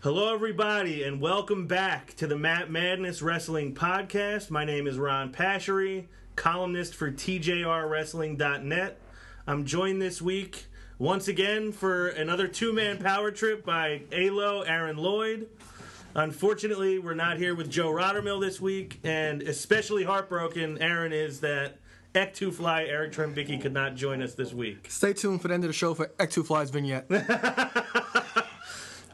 Hello, everybody, and welcome back to the Matt Madness Wrestling Podcast. My name is Ron Pashery, columnist for TJRWrestling.net. I'm joined this week once again for another two man power trip by ALO Aaron Lloyd. Unfortunately, we're not here with Joe Rottermill this week, and especially heartbroken, Aaron, is that 2 Fly Eric Trembicki could not join us this week. Stay tuned for the end of the show for 2 Fly's vignette.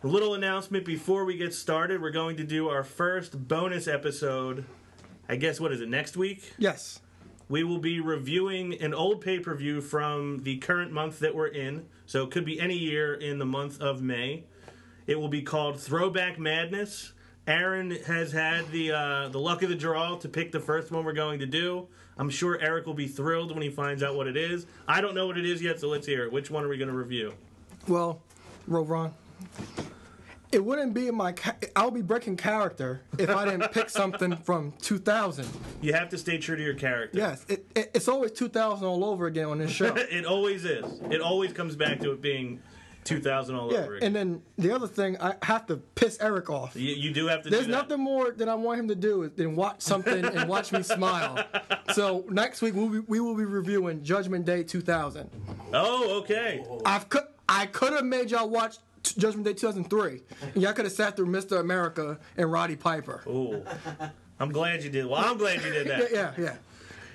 A little announcement before we get started. We're going to do our first bonus episode. I guess, what is it, next week? yes. We will be reviewing an old pay per view from the current month that we're in. So it could be any year in the month of May. It will be called Throwback Madness. Aaron has had the uh, the luck of the draw to pick the first one we're going to do. I'm sure Eric will be thrilled when he finds out what it is. I don't know what it is yet, so let's hear it. Which one are we going to review? Well, Ron, it wouldn't be my. Ca- I'll be breaking character if I didn't pick something from 2000. You have to stay true to your character. Yes, it, it, it's always 2000 all over again on this show. It always is. It always comes back to it being 2000 all yeah, over again. and then the other thing, I have to piss Eric off. you, you do have to There's do that. nothing more that I want him to do than watch something and watch me smile. So next week we'll be, we will be reviewing Judgment Day 2000. Oh, okay. I've could I could have made y'all watch t- Judgment Day 2003. And y'all could have sat through Mr. America and Roddy Piper. Ooh. I'm glad you did. Well, I'm glad you did that. Yeah, yeah.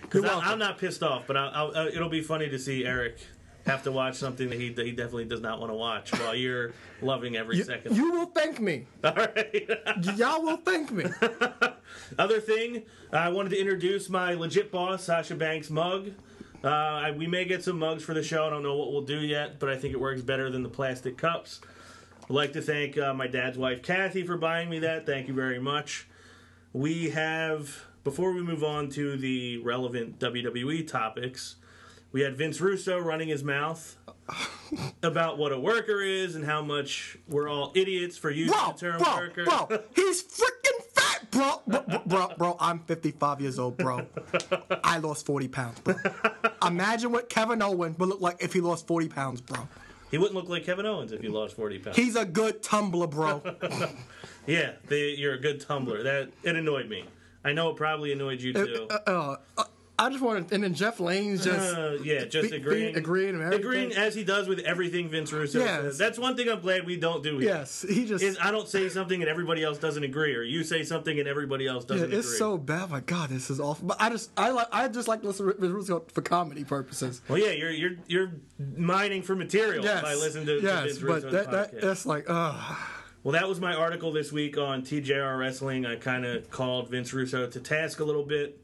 Because. I'm not pissed off, but I'll, uh, it'll be funny to see Eric have to watch something that he, that he definitely does not want to watch while you're loving every You, second. you will thank me. All right. Y'all will thank me. Other thing, I wanted to introduce my legit boss, Sasha Banks mug. Uh, I, we may get some mugs for the show. I don't know what we'll do yet, but I think it works better than the plastic cups. I'd like to thank uh, my dad's wife, Kathy, for buying me that. Thank you very much. We have, before we move on to the relevant WWE topics, we had Vince Russo running his mouth about what a worker is and how much we're all idiots for using Bro, the term bro, worker. bro. He's freaking fat, bro. Bro, bro, bro, bro, I'm 55 years old, bro. I lost 40 pounds, bro. Imagine what Kevin Owen would look like if he lost 40 pounds, bro. He wouldn't look like Kevin Owens if he lost 40 pounds. He's a good tumbler, bro. Yeah, they, you're a good tumbler. That it annoyed me. I know it probably annoyed you too. Uh, uh, uh, I just wanted, and then Jeff Lane's just. Uh, yeah, just be- agreeing, agreeing agreeing as he does with everything Vince Russo Yes. says. That's one thing I'm glad we don't do here. yes, he just. Is I don't say something and everybody else doesn't agree, or you say something and everybody else doesn't Yeah, it's agree. so bad. My God, this is awful. But I just, I like, I just like to listen to Vince Russo for comedy purposes. well, yeah, you're you're you're mining for material Yes, by listening to, to yes, Vince but that, that that's like, uh Well, that was my article this week on TJR Wrestling. I kind of called Vince Russo to task a little bit.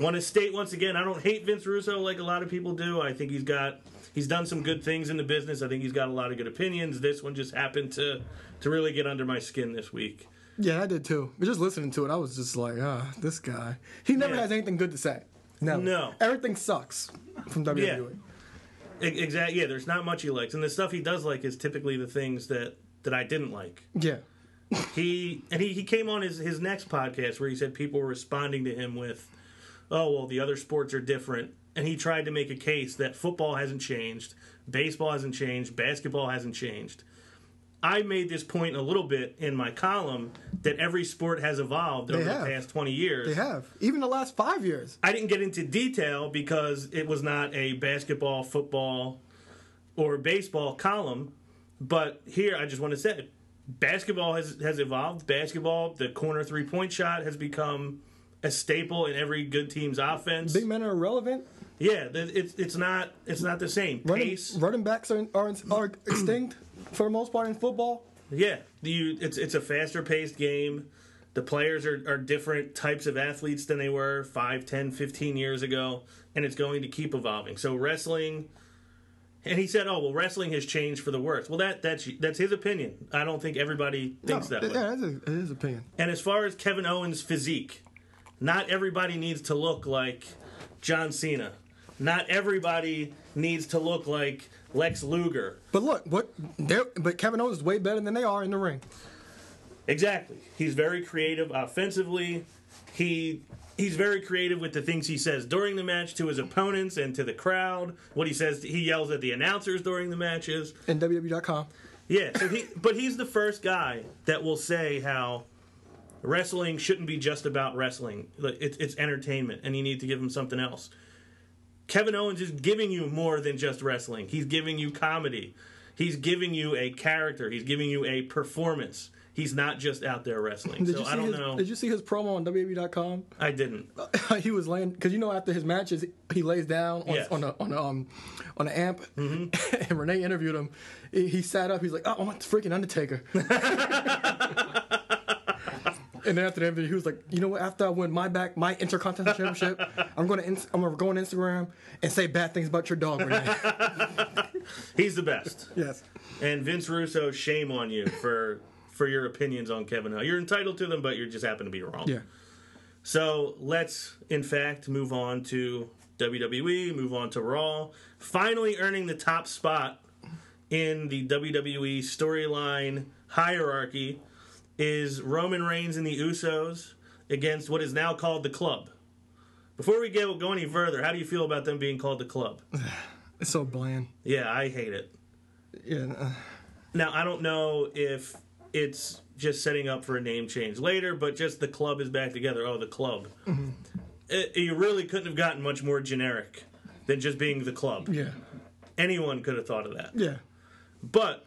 Want to state once again, I don't hate Vince Russo like a lot of people do. I think he's got he's done some good things in the business. I think he's got a lot of good opinions. This one just happened to to really get under my skin this week. yeah, I did too. But just listening to it, I was just like, ah, this guy. He never Yeah. has anything good to say. No. No. everything sucks from WWE. Yeah. Exactly. Yeah, there's not much he likes, and the stuff he does like is typically the things that that I didn't like. Yeah, he and he, he came on his, his next podcast where he said people were responding to him with oh well the other sports are different and he tried to make a case that football hasn't changed baseball hasn't changed basketball hasn't changed i made this point a little bit in my column that every sport has evolved over the past 20 years they have. Even the last five years. I didn't get into detail because it was not a basketball, football, or baseball column. But here, I just want to say, basketball has has evolved. Basketball, the corner three point shot has become a staple in every good team's offense. Big men are irrelevant. Yeah, it's it's not it's not the same Running, pace. running backs are, are, are extinct for the most part in football. Yeah, you it's it's a faster paced game. The players are, are different types of athletes than they were 5, 10, 15 years ago, and it's going to keep evolving. So wrestling and he said, "Oh, well wrestling has changed for the worse." Well, that that's that's his opinion. I don't think everybody thinks No, that way. Yeah, that's, a, that's his opinion. And as far as Kevin Owens' physique, not everybody needs to look like John Cena. Not everybody needs to look like Lex Luger. But look, what? But Kevin Owens is way better than they are in the ring. Exactly. He's very creative offensively. He he's very creative with the things he says during the match to his opponents and to the crowd. What he says, he yells at the announcers during the matches. And WWE.com. Yeah, so he, but he's the first guy that will say how wrestling shouldn't be just about wrestling. It's, it's entertainment, and you need to give him something else. Kevin Owens is giving you more than just wrestling. He's giving you comedy. He's giving you a character. He's giving you a performance. He's not just out there wrestling. Did so you see I don't his, know. Did you see his promo on WWE.com? I didn't. he was laying because you know after his matches he lays down on Yes. on a on a, um on an amp, Mm-hmm. and Renee interviewed him. He, he sat up. He's like, "Oh, I'm the freaking Undertaker." And then after the interview, he was like, "You know what? After I win my back my Intercontinental Championship, I'm gonna ins- I'm gonna go on Instagram and say bad things about your dog, Renee." He's the best. yes. And Vince Russo, shame on you for for your opinions on Kevin Owens. You're entitled to them, but you just happen to be wrong. Yeah. So let's, in fact, move on to WWE, move on to Raw. Finally earning the top spot in the WWE storyline hierarchy is Roman Reigns and the Usos against what is now called the Club. Before we go, go any further, how do you feel about them being called the Club? It's so bland. Yeah, I hate it. Yeah. uh, Now, I don't know if it's just setting up for a name change later, but just the club is back together. Oh, the club. It- you really couldn't have gotten much more generic than just being the club. yeah. Anyone could have thought of that. Yeah. But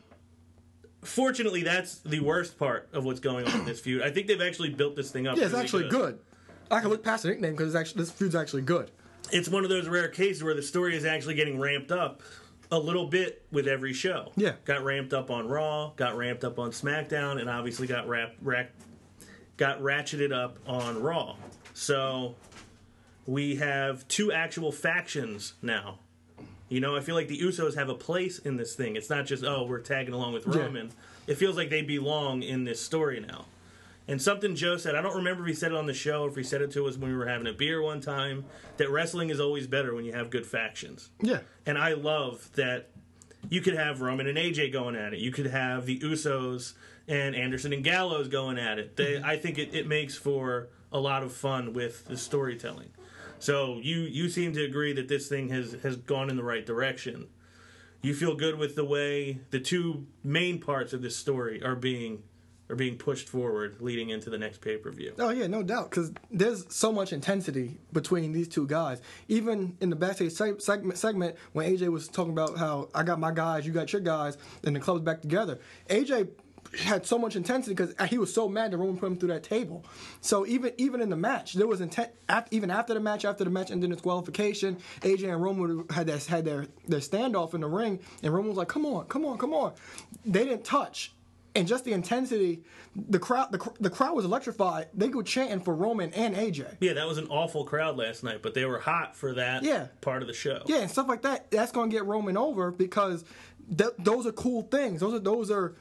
fortunately, that's the worst part of what's going on in this feud. I think they've actually built this thing up. Yeah, it's really actually good. I can look past the nickname because actually this feud's actually good. It's one of those rare cases where the story is actually getting ramped up a little bit with every show. Yeah. got ramped up on Raw, got ramped up on SmackDown, and obviously got wrap, rack, got ratcheted up on Raw. So we have two actual factions now. You know, I feel like the Usos have a place in this thing. It's not just oh we're tagging along with Roman. It feels like they belong in this story now. And something Joe said, I don't remember if he said it on the show or if he said it to us when we were having a beer one time, that wrestling is always better when you have good factions. Yeah. And I love that you could have Roman and AJ going at it. You could have the Usos and Anderson and Gallows going at it. They, mm-hmm. I think it, it makes for a lot of fun with the storytelling. So you you seem to agree that this thing has has gone in the right direction. You feel good with the way the two main parts of this story are being are being pushed forward, leading into the next pay per view. Oh yeah, no doubt. Because there's so much intensity between these two guys. Even in the backstage seg- segment, segment when AJ was talking about how I got my guys, you got your guys, and the club's back together. AJ had so much intensity because he was so mad that Roman put him through that table. So even even in the match, there was intent. Even after the match, after the match ended in qualification, AJ and Roman had their, had their their standoff in the ring, and Roman was like, "Come on, come on, come on." They didn't touch and just the intensity, the crowd, the, the crowd was electrified. They go chanting for Roman and AJ. Yeah, that was an awful crowd last night, but they were hot for that Yeah. part of the show. Yeah, and stuff like that. That's gonna get Roman over because th- those are cool things. Those are those are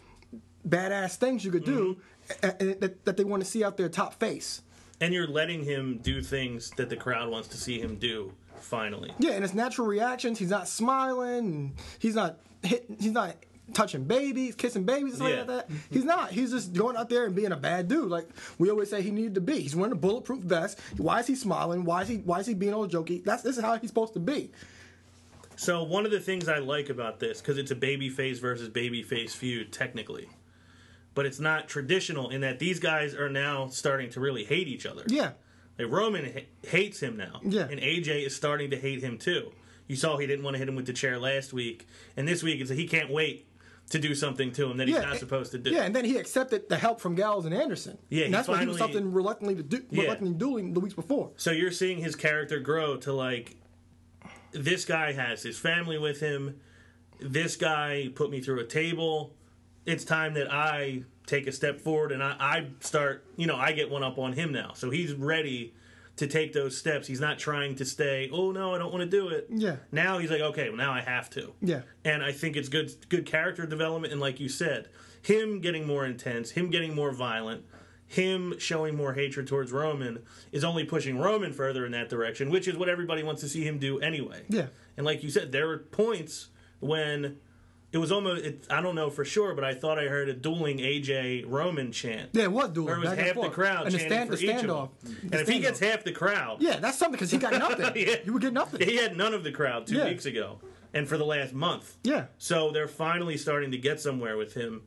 badass things you could do mm-hmm. a- a- that, that they want to see out their top face. And you're letting him do things that the crowd wants to see him do. Finally, Yeah, and it's natural reactions. He's not smiling. He's not hit. He's not touching babies, kissing babies, stuff Yeah. like that. He's not. He's just going out there and being a bad dude, like we always say he needed to be. He's wearing a bulletproof vest. Why is he smiling? Why is he? Why is he being all jokey? That's this is how he's supposed to be. So one of the things I like about this, because it's a babyface versus babyface feud, technically, but it's not traditional in that these guys are now starting to really hate each other. Yeah, Like Roman ha- hates him now, Yeah. and AJ is starting to hate him too. You saw he didn't want to hit him with the chair last week, and this week it's he can't wait to do something to him that he's yeah, not supposed to do. Yeah, and then he accepted the help from Gallows and Anderson. Yeah, and that's what he was something reluctantly to do, Yeah. reluctantly doing the weeks before. So you're seeing his character grow to like this guy has his family with him. This guy put me through a table. It's time that I take a step forward and I, I start, you know, I get one up on him now. So he's ready to take those steps. He's not trying to stay, oh no, I don't want to do it. Yeah. Now he's like, okay, well now I have to. Yeah. And I think it's good good character development and like you said, him getting more intense, him getting more violent, him showing more hatred towards Roman is only pushing Roman further in that direction, which is what everybody wants to see him do anyway. Yeah. And like you said, there are points when it was almost it, I don't know for sure, but I thought I heard a dueling AJ Roman chant. Yeah, what was doing Where it was back half the crowd and the, chanting stand, for the each of standoff. them. The And if he gets half the crowd, yeah, that's something because he got nothing. Yeah. You would get nothing. he had none of the crowd two Yeah. weeks ago. and for the last month. Yeah. So they're finally starting to get somewhere with him.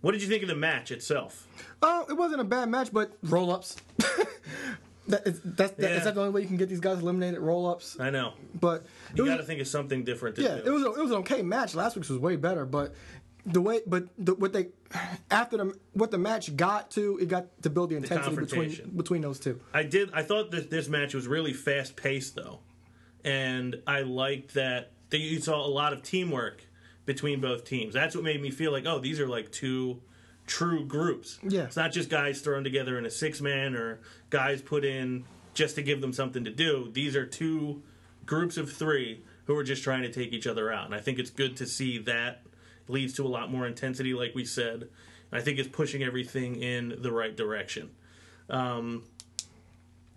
What did you think of the match itself? Oh, it wasn't a bad match, but roll ups. that is, that's that, Yeah. is that the only way you can get these guys eliminated? Roll ups. I know. But You got to think of something different to yeah, do. it was a, it was an okay match. Last week's was way better, but the way but the, what they after the what the match got to it got to build the intensity confrontation. between between those two. I did. I thought that this match was really fast paced, though, and I liked that that you saw a lot of teamwork between both teams. That's what made me feel like, oh, these are like two true groups. Yeah. it's not just guys thrown together in a six man or guys put in just to give them something to do. These are two groups of three who are just trying to take each other out, and I think it's good to see that leads to a lot more intensity, like we said. I think it's pushing everything in the right direction. Um,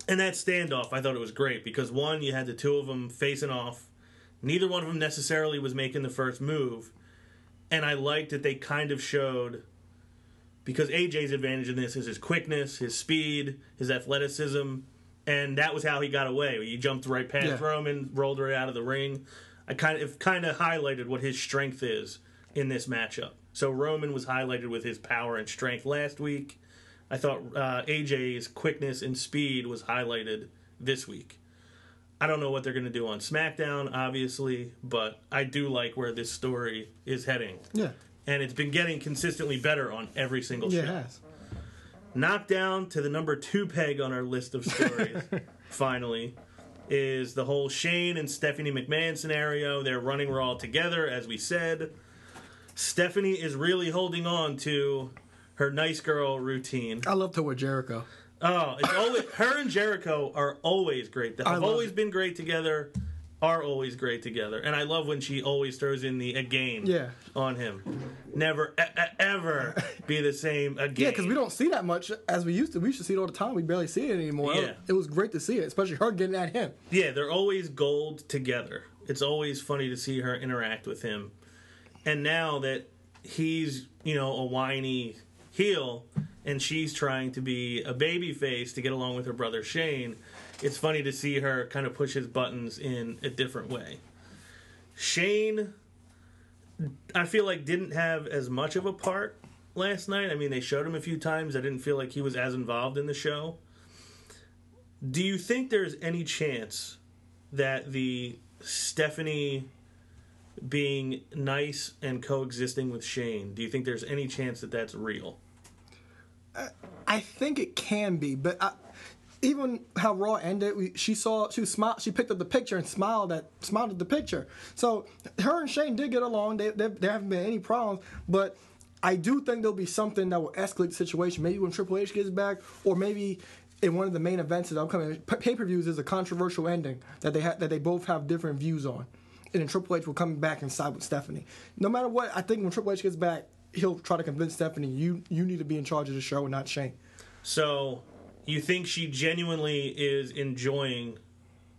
and that standoff, I thought it was great because one, you had the two of them facing off. Neither one of them necessarily was making the first move, and I liked that they kind of showed because AJ's advantage in this is his quickness, his speed, his athleticism, and that was how he got away. He jumped right past Yeah. Roman, rolled right out of the ring. I kind of kind of highlighted what his strength is in this matchup. So Roman was highlighted with his power and strength last week. I thought uh, AJ's quickness and speed was highlighted this week. I don't know what they're going to do on SmackDown, obviously, but I do like where this story is heading. Yeah, And it's been getting consistently better on every single show. has. Knocked down to the number two peg on our list of stories, finally, is the whole Shane and Stephanie McMahon scenario. They're running Raw together, as we said. Stephanie is really holding on to her nice girl routine. I love to with Jericho. Oh, it's always her and Jericho are always great. They've always it. been great together. Are always great together, and I love when she always throws in the again Yeah. on him. Never e- e- ever be the same again. Yeah, because we don't see that much as we used to. We used to see it all the time. We barely see it anymore. Yeah. It was great to see it, especially her getting at him. Yeah, they're always gold together. It's always funny to see her interact with him. And now that he's, you know, a whiny heel and she's trying to be a baby face to get along with her brother Shane, it's funny to see her kind of push his buttons in a different way. Shane I feel like didn't have as much of a part last night. I mean, they showed him a few times. I didn't feel like he was as involved in the show. Do you think there's any chance that the Stephanie being nice and coexisting with Shane, do you think there's any chance that that's real? I think it can be, but I, even how Raw ended, we, she saw she smiled, she picked up the picture and smiled at smiled at the picture. So her and Shane did get along. They, they, there haven't been any problems, but I do think there'll be something that will escalate the situation. Maybe when Triple H gets back, or maybe in one of the main events of the upcoming pay per views is a controversial ending that they ha- that they both have different views on, and then Triple H will come back and side with Stephanie. No matter what, I think when Triple H gets back, he'll try to convince Stephanie you you need to be in charge of the show and not Shane. So, you think she genuinely is enjoying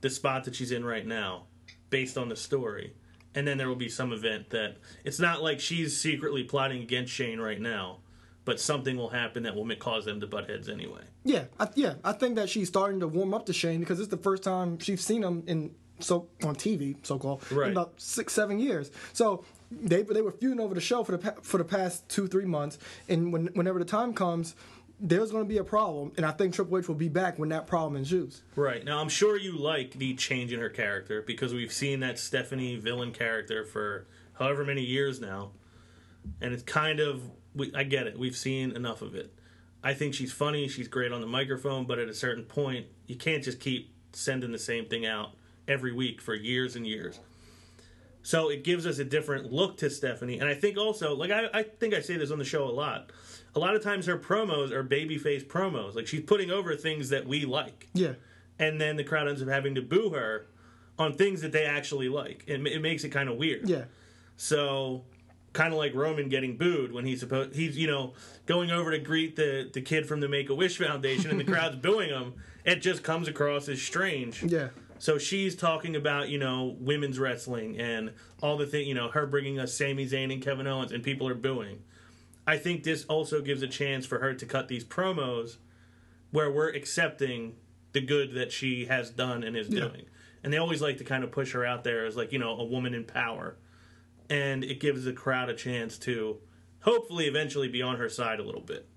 the spot that she's in right now based on the story? And then there will be some event that it's not like she's secretly plotting against Shane right now, but something will happen that will ma- cause them to butt heads anyway. Yeah, I, yeah, I think that she's starting to warm up to Shane because it's the first time she's seen him in so on TV, so called, Right. in about six, seven years. So they they were feuding over the show for the for the past two, three months, and when whenever the time comes, there's going to be a problem, and I think Triple H will be back when that problem ensues. Right. Now, I'm sure you like the change in her character because we've seen that Stephanie villain character for however many years now. And it's kind of, we, I get it. We've seen enough of it. I think she's funny. She's great on the microphone, but at a certain point, you can't just keep sending the same thing out every week for years and years. So it gives us a different look to Stephanie. And I think also, like, I, I think I say this on the show a lot. A lot of times her promos are babyface promos. Like, she's putting over things that we like Yeah, and then the crowd ends up having to boo her on things that they actually like. It, it makes it kind of weird. yeah, So, kind of like Roman getting booed when he's supposed he's you know going over to greet the the kid from the Make a Wish Foundation and the crowd's booing him. It just comes across as strange. yeah, So she's talking about you know women's wrestling and all the thing you know her bringing us Sami Zayn and Kevin Owens and people are booing. I think this also gives a chance for her to cut these promos where we're accepting the good that she has done and is doing. and they always like to kind of push her out there as like you know a woman in power, and it gives the crowd a chance to hopefully eventually be on her side a little bit.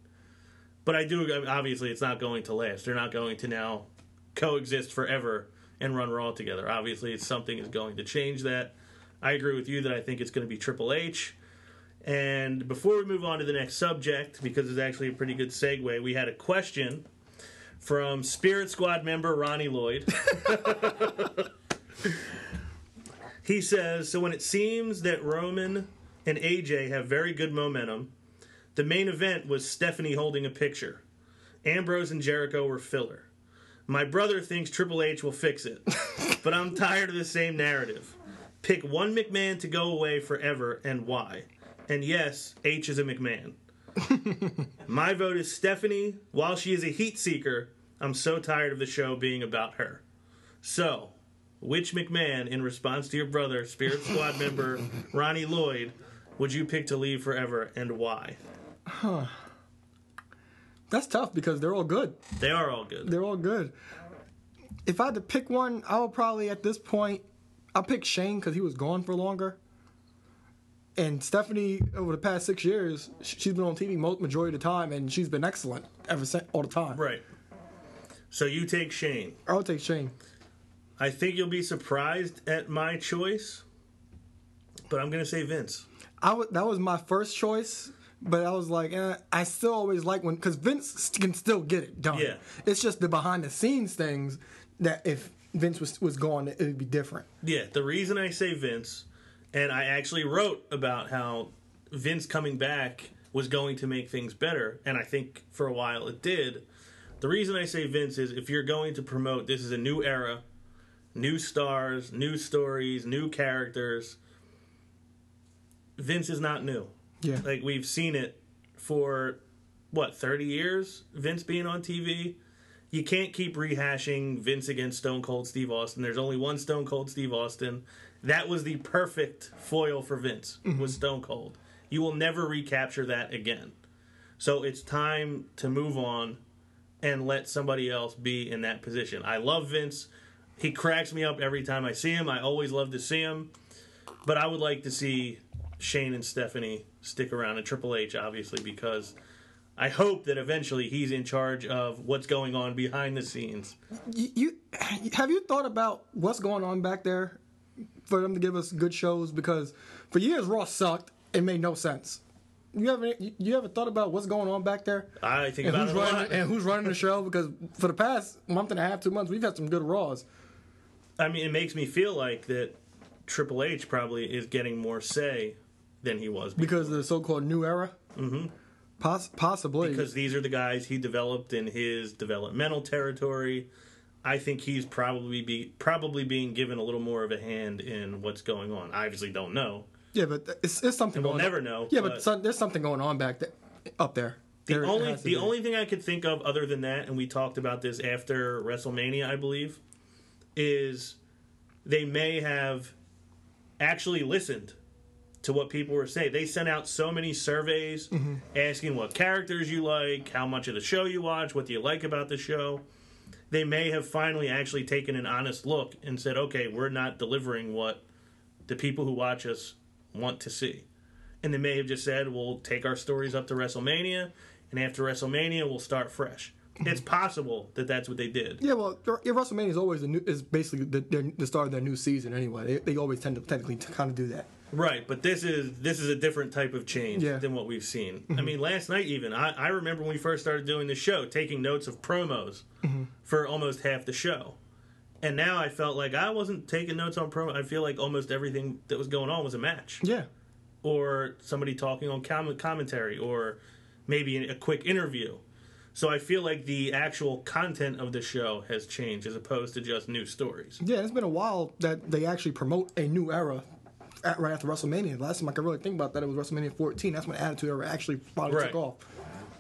But I do obviously it's not going to last. They're not going to now coexist forever and run Raw together. Obviously, it's something is going to change that. I agree with you that I think it's going to be Triple H. And before we move on to the next subject, because it's actually a pretty good segue, we had a question from Spirit Squad member Ronnie Lloyd. he says So when it seems that Roman and AJ have very good momentum, the main event was Stephanie holding a picture. Ambrose and Jericho were filler. My brother thinks Triple H will fix it, but I'm tired of the same narrative. Pick one McMahon to go away forever and why. And yes, H is a McMahon. My vote is Stephanie. While she is a heat seeker, I'm so tired of the show being about her. So, which McMahon, in response to your brother, Spirit Squad member Ronnie Lloyd, would you pick to leave forever and why? Huh. That's tough because they're all good. They are all good. They're all good. If I had to pick one, I would probably at this point, I'll pick Shane because he was gone for longer. And Stephanie, over the past six years, she's been on TV most majority of the time, and she's been excellent ever since all the time. Right. So you take Shane. I'll take Shane. I think you'll be surprised at my choice, but I'm going to say Vince. I would, that was my first choice, but I was like, eh, I still always like when because Vince can still get it done. Yeah. It's just the behind the scenes things that if Vince was was gone, it would be different. Yeah, the reason I say Vince, and I actually wrote about how Vince coming back was going to make things better, and I think for a while it did. The reason I say Vince is if you're going to promote this is a new era, new stars, new stories, new characters. Vince is not new. Yeah. Like we've seen it for what, 30 years Vince being on TV. You can't keep rehashing Vince against Stone Cold Steve Austin. There's only one Stone Cold Steve Austin. That was the perfect foil for Vince. Mm-hmm. Was Stone Cold. You will never recapture that again. So it's time to move on and let somebody else be in that position. I love Vince. He cracks me up every time I see him. I always love to see him. But I would like to see Shane and Stephanie stick around and Triple H, obviously, because I hope that eventually he's in charge of what's going on behind the scenes. You, you have you thought about what's going on back there for them to give us good shows? Because for years Raw sucked. It made no sense. You ever you ever thought about what's going on back there? I think And about who's running and who's running the show? Because for the past month and a half, two months, we've had some good Raws. I mean, it makes me feel like that Triple H probably is getting more say than he was before. because of the so-called new era. Mm-hmm. Poss- possibly. because these are the guys he developed in his developmental territory. I think he's probably be probably being given a little more of a hand in what's going on. I obviously don't know. yeah, but it's, it's something. We'll never on. know, Yeah, but- but, there's something going on back there, up there. The There only the be. only thing I could think of other than that, and we talked about this after WrestleMania, I believe, is they may have actually listened to what people were saying. They sent out so many surveys Mm-hmm. asking what characters you like, how much of the show you watch, what do you like about the show. They may have finally actually taken an honest look and said, okay, we're not delivering what the people who watch us want to see. And they may have just said, we'll take our stories up to WrestleMania, and after WrestleMania, we'll start fresh. Mm-hmm. It's possible that that's what they did. Yeah, well, yeah, WrestleMania is always the new, is basically the, the start of their new season anyway. They, they always tend to technically to kind of do that. Right, but this is this is a different type of change Yeah. than what we've seen. I mm-hmm. mean, last night even I, I remember when we first started doing the show, taking notes of promos mm-hmm. for almost half the show, and now I felt like I wasn't taking notes on promo. I feel like almost everything that was going on was a match, Yeah, or somebody talking on com- commentary, or maybe a quick interview. So I feel like the actual content of the show has changed as opposed to just new stories. yeah. It's been a while that they actually promote a new era at, right after WrestleMania. The last time I could really think about that, it was WrestleMania 14. That's when Attitude Era actually finally Right. took off.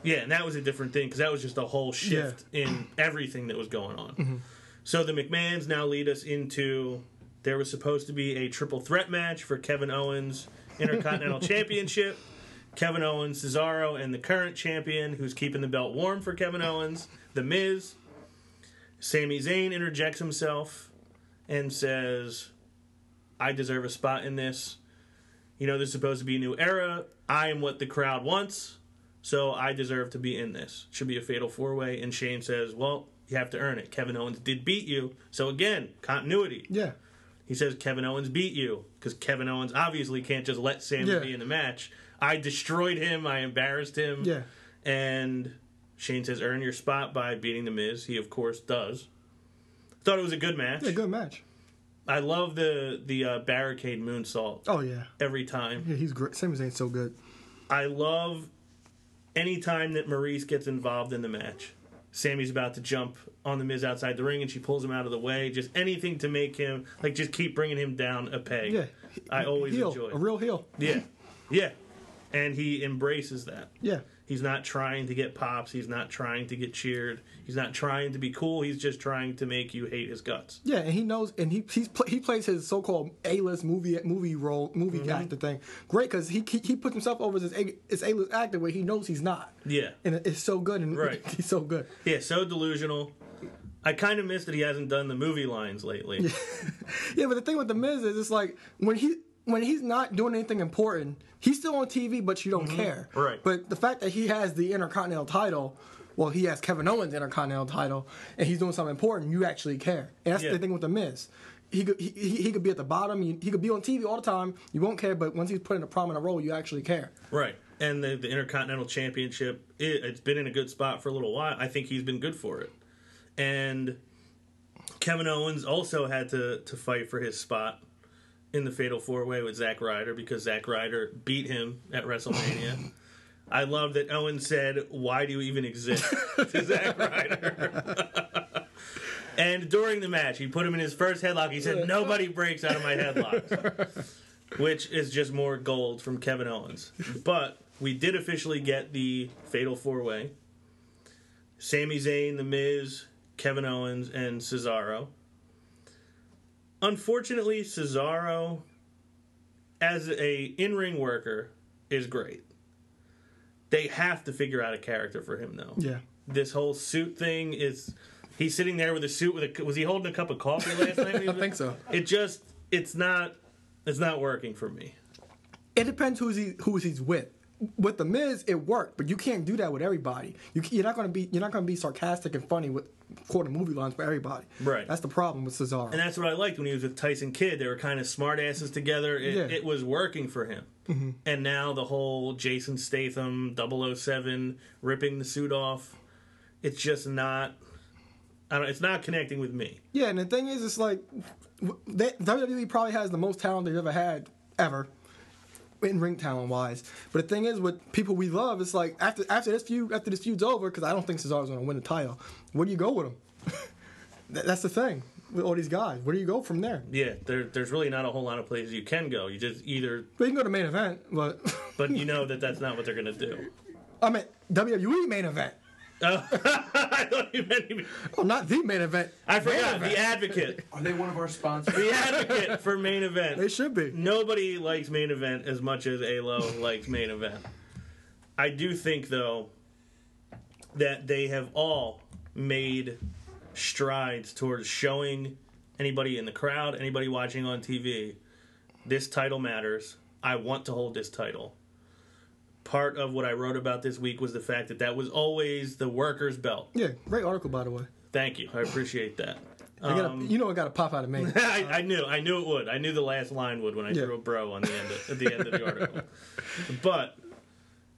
Yeah, and that was a different thing because that was just a whole shift in everything that was going on. Mm-hmm. So the McMahons now lead us into there was supposed to be a triple threat match for Kevin Owens Intercontinental Championship. Kevin Owens, Cesaro, and the current champion who's keeping the belt warm for Kevin Owens, The Miz. Sami Zayn interjects himself, and says, I deserve a spot in this. You know, this is supposed to be a new era. I am what the crowd wants, so I deserve to be in this. Should be a fatal four way. And Shane says, Well, you have to earn it. Kevin Owens did beat you. So again, continuity. Yeah. He says Kevin Owens beat you because Kevin Owens obviously can't just let Sami Yeah. be in the match. I destroyed him. I embarrassed him. Yeah. And Shane says earn your spot by beating the Miz. He of course does. Thought it was a good match. Yeah, good match. I love the the uh, barricade moonsault Oh yeah. every time. Yeah, he's great. Sami Zayn's so good. I love any time that Maryse gets involved in the match. Sami's about to jump on the Miz outside the ring, and she pulls him out of the way. Just anything to make him like just keep bringing him down a peg. Yeah. I always heel, enjoy. a real heel. Yeah, yeah, and he embraces that. Yeah. He's not trying to get pops. He's not trying to get cheered. He's not trying to be cool. He's just trying to make you hate his guts. Yeah, and he knows, and he he's, he plays his so-called A-list movie movie role movie Mm-hmm. actor thing great because he, he he puts himself over as this A, this A-list actor where he knows he's not, Yeah, and it's so good and Right. he's so good. yeah. So delusional. I kind of miss that he hasn't done the movie lines lately. Yeah, but the thing with the Miz is, it's like when he when he's not doing anything important, he's still on TV, but you don't care. Mm-hmm. Right. But the fact that he has the Intercontinental title, well, he has Kevin Owens' Intercontinental title, and he's doing something important, you actually care. And that's Yeah. the thing with the Miz. He could he, he could be at the bottom. He, he could be on TV all the time. You won't care, but once he's put in a prominent role, you actually care. Right. And the, the Intercontinental Championship, it, it's been in a good spot for a little while. I think he's been good for it. And Kevin Owens also had to, to fight for his spot in the Fatal Four Way with Zack Ryder because Zack Ryder beat him at WrestleMania. I love that Owens said, Why do you even exist? to Zack Ryder. and during the match, he put him in his first headlock. He said, Nobody breaks out of my headlocks which is just more gold from Kevin Owens. But we did officially get the Fatal Four Way: Sami Zayn, The Miz, Kevin Owens, and Cesaro. Unfortunately, Cesaro, as a in-ring worker, is great. They have to figure out a character for him, though. Yeah. This whole suit thing is. He's sitting there with a suit with a. Was he holding a cup of coffee last night? I think so. It just. It's not. It's not working for me. It depends who's he who he's with. With the Miz, it worked, but you can't do that with everybody. You, you're not going to be you're not going to be sarcastic and funny with quoting movie lines for everybody. Right. That's the problem with Cesaro. And that's what I liked when he was with Tyson Kidd. They were kind of smart asses together. It, Yeah. Mm-hmm. it was working for him. And now the whole Jason Statham 007 ripping the suit off, it's just not. I don't. It's not connecting with me. Yeah, and the thing is, it's like they, WWE probably has the most talent they've ever had ever, in ring talent wise. But the thing is, with people we love, it's like after after this feud after this feud's over, because I don't think Cesaro's going to win the title. Where do you go with him? That's the thing with all these guys. Where do you go from there? Yeah, there, there's really not a whole lot of places you can go. You just either, Well, you can go to main event, but but you know that that's not what they're gonna do. I mean WWE main event. Oh, I thought you meant. you- Oh, not the main event. I forgot event. the advocate. Are they one of our sponsors? The advocate for main event. They should be. Nobody likes main event as much as Alo likes main event. I do think though that they have all made strides towards showing anybody in the crowd, anybody watching on TV, this title matters. I want to hold this title. Part of what I wrote about this week was the fact that that was always the worker's belt. Yeah, great article by the way. Thank you. I appreciate that. I gotta, Um, you know, it got to pop out of me. I, I knew, I knew it would. I knew the last line would when I Yeah. threw a bro on the end of, at the end of the article. But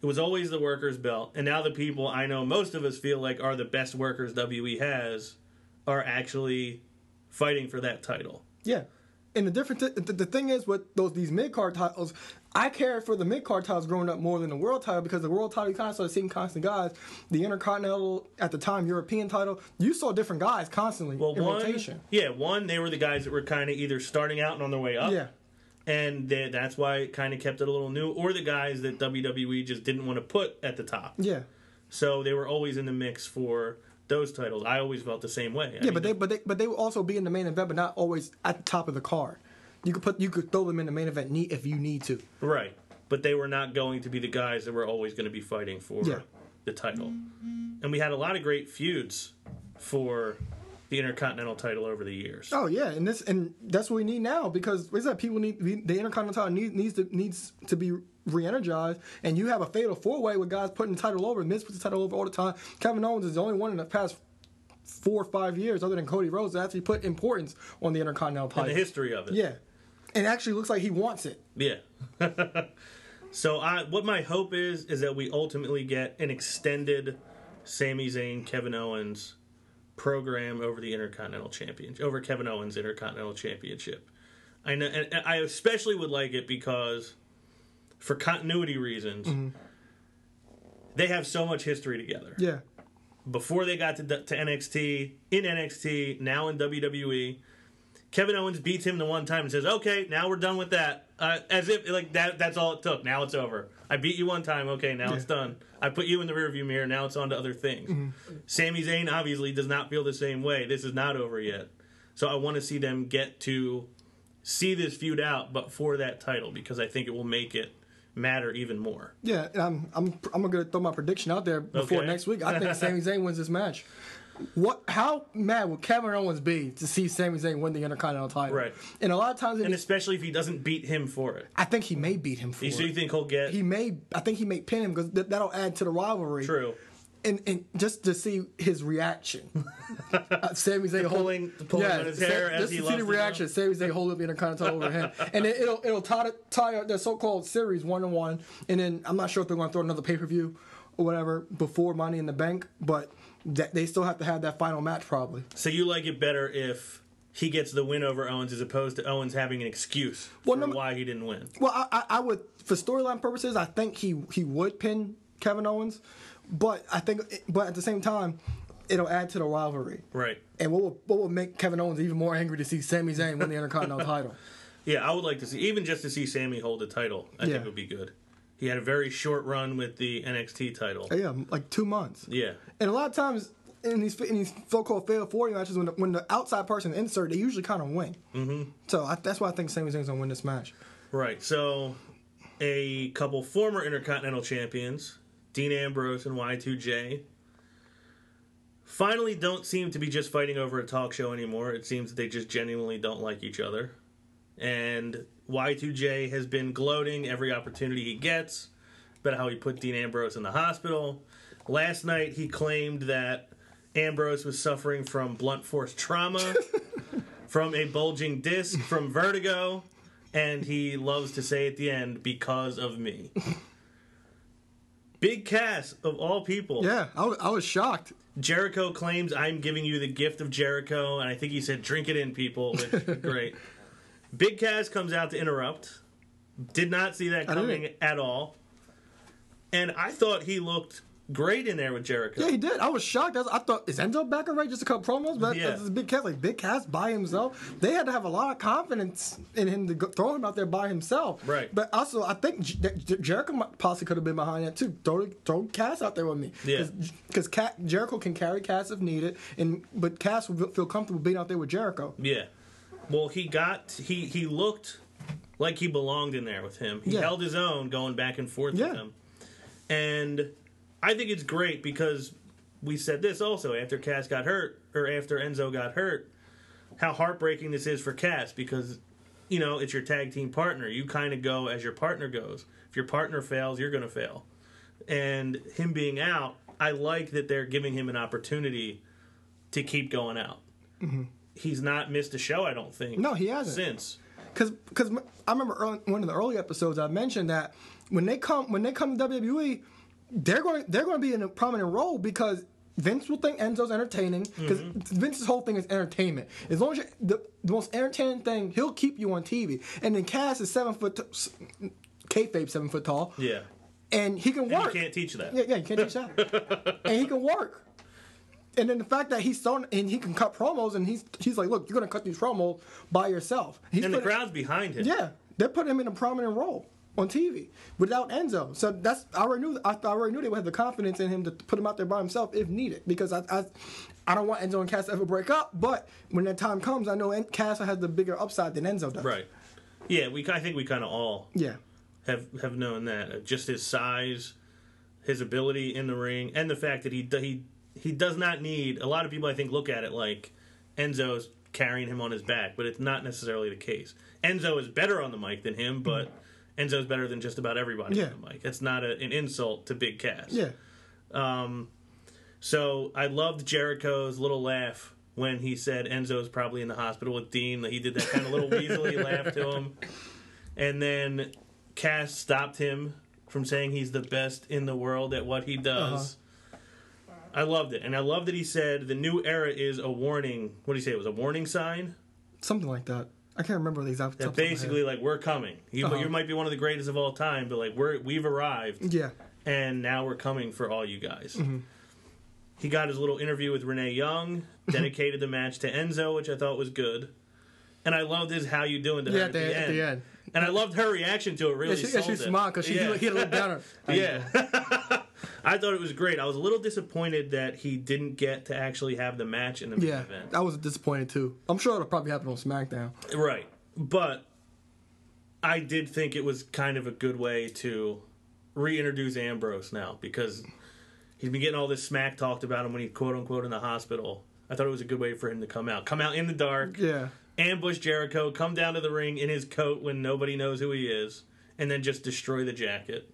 it was always the workers' belt, and now the people I know most of us feel like are the best workers WE has are actually fighting for that title. Yeah. And the difference, the, the thing is with those these mid card titles, I cared for the mid card titles growing up more than the world title because the world title you kind of saw the same constant guys. The intercontinental at the time European title, you saw different guys constantly Well, in one, rotation. yeah, one they were the guys that were kind of either starting out and on their way up, Yeah, and they, that's why it kind of kept it a little new, or the guys that WWE just didn't want to put at the top. yeah, So they were always in the mix for those titles. I always felt the same way. I yeah. mean, But they but they but they will also be in the main event, but not always at the top of the card. You could put you could throw them in the main event neat if you need to. Right. But they were not going to be the guys that were always going to be fighting for Yeah. the title. And we had a lot of great feuds for the Intercontinental title over the years. Oh yeah, and this and that's what we need now because is that? People need the Intercontinental title needs needs to needs to be re-energized, and you have a fatal four way with guys putting the title over. Miz puts the title over all the time. Kevin Owens is the only one in the past four or five years, other than Cody Rhodes, that actually put importance on the Intercontinental title. And the history of it. yeah, and actually looks like he wants it. Yeah. so I what my hope is is that we ultimately get an extended Sami Zayn Kevin Owens program over the Intercontinental Championship over Kevin Owens Intercontinental Championship. I know and I especially would like it because for continuity reasons mm-hmm. they have so much history together. Yeah, Before they got to, to NXT, in NXT, now in WWE, Kevin Owens beats him the one time and says, "Okay, now we're done with that." Uh, as if like that that's all it took. Now it's over. I beat you one time. Okay, now it's done. I put you in the rearview mirror. Now it's on to other things. Sami Zayn obviously does not feel the same way. This is not over yet. So I want to see them get to see this feud out, but for that title because I think it will make it matter even more. yeah. I'm I'm I'm gonna throw my prediction out there before Okay. next week. I think Sami Zayn wins this match. What? How mad would Kevin Owens be to see Sami Zayn win the Intercontinental title? Right. And a lot of times, And especially if he doesn't beat him for it. I think he may beat him for So you it. think he'll get He may. I think he may pin him because th- that'll add to the rivalry. true? And and just to see his reaction. uh, Sami Zayn hold- Pulling, pulling on his hair Sa- as just he to see the reaction. Sami Zayn hold up the Intercontinental over him, and then it'll it'll tie tie their so-called series one on one, and then I'm not sure if they're going to throw another pay per view or whatever before Money in the Bank, but that they still have to have that final match probably. So you like it better if he gets the win over Owens as opposed to Owens having an excuse Well, for no- why he didn't win. Well, I, I, would, for storyline purposes, I think he he would pin Kevin Owens, but I think, but at the same time, it'll add to the rivalry. Right. And what will what will make Kevin Owens even more angry to see Sami Zayn win the Intercontinental title? Yeah, I would like to see even just to see Sami hold the title. I Yeah. think would be good. He had a very short run with the NXT title. Yeah, like two months. Yeah. And a lot of times in these in these so-called fatal four matches, when the, when the outside person insert, they usually kind of win. Mm-hmm. So I, that's why I think Sami Zayn's gonna win this match. Right. So a couple former Intercontinental champions, Dean Ambrose and Y2J, finally don't seem to be just fighting over a talk show anymore. It seems that they just genuinely don't like each other. And Y2J has been gloating every opportunity he gets about how he put Dean Ambrose in the hospital. Last night he claimed that Ambrose was suffering from blunt force trauma, from a bulging disc, from vertigo, and he loves to say at the end, because of me. Big Cass, of all people. Yeah, I was, I was shocked. Jericho claims I'm giving you the gift of Jericho, and I think he said drink it in, people. Which great. Big Cass comes out to interrupt. Did not see that coming at all. And I thought he looked great in there with Jericho. Yeah, he did. I was shocked. I, thought is Enzo back already? Just a couple promos, but Yeah. this is Big Cass like Big Cass by himself. They had to have a lot of confidence in him to go, throw him out there by himself. Right. But also, I think J- J- Jericho possibly could have been behind that too. Throw throw Cass out there with me. Yeah. Because Jericho can carry Cass if needed, and but Cass will feel comfortable being out there with Jericho. Yeah. Well, he got he he looked like he belonged in there with him. He Yeah. held his own going back and forth Yeah. with him. And I think it's great because we said this also after Cass got hurt or after Enzo got hurt, how heartbreaking this is for Cass because you know, it's your tag team partner. You kind of go as your partner goes. If your partner fails, you're going to fail. And him being out, I like that they're giving him an opportunity to keep going out. Mm-hmm. He's not missed a show, I don't think. Mm-hmm. No, he hasn't. Since. because because I remember early, one of the early episodes I mentioned that when they come when they come to WWE, they're going they're going to be in a prominent role because Vince will think Enzo's entertaining because Vince's whole thing is entertainment. As long as you're, the the most entertaining thing, he'll keep you on TV. And then Cass is seven foot, t- kayfabe seven foot tall, Yeah. and he can And work. you can't teach that. Yeah, yeah, you can't teach that. and he can work. And then the fact that he's so and he can cut promos, and he's he's like, look, you're gonna cut these promos by yourself. He's And the putting- crowd's behind him. yeah, they put him in a prominent role on TV without Enzo. So that's I already knew I, I already knew they would have the confidence in him to put him out there by himself if needed because I I, I don't want Enzo and Cass to ever break up. But when that time comes, I know En- Cass has the bigger upside than Enzo does. Right. Yeah, we I think we kind of all Yeah. have have known that just his size, his ability in the ring, and the fact that he he he does not need. A lot of people I think look at it like Enzo's carrying him on his back, but it's not necessarily the case. Enzo is better on the mic than him, but Enzo's better than just about everybody Yeah. on the mic. It's not a, an insult to Big Cass. Yeah. Um, So I loved Jericho's little laugh when he said Enzo's probably in the hospital with Dean. That he did that kind of little weaselly laugh to him. And then Cass stopped him from saying he's the best in the world at what he does. I loved it. And I love that he said the new era is a warning. What did he say? It was a warning sign? Something like that. I can't remember the exact. That of my head. basically, like, we're coming. You, Uh-huh. you might be one of the greatest of all time, but, like, we're, we've arrived. Yeah. and now we're coming for all you guys. Mm-hmm. He got his little interview with Renee Young, dedicated the match to Enzo, which I thought was good. And I loved his "How you doing?" to her Yeah. at, At the, the, at the end. and I loved her reaction to it. Really, Yeah, she, yeah, she smiled because she yeah. he, he had a little downer. How you yeah. I thought it was great. I was a little disappointed that he didn't get to actually have the match in the main Yeah. event. I was disappointed too. I'm sure it'll probably happen on SmackDown. Right. But I did think it was kind of a good way to reintroduce Ambrose now because he's been getting all this smack talked about him when he quote unquote in the hospital. I thought it was a good way for him to come out. Come out in the dark, Yeah. ambush Jericho, come down to the ring in his coat when nobody knows who he is, and then just destroy the jacket.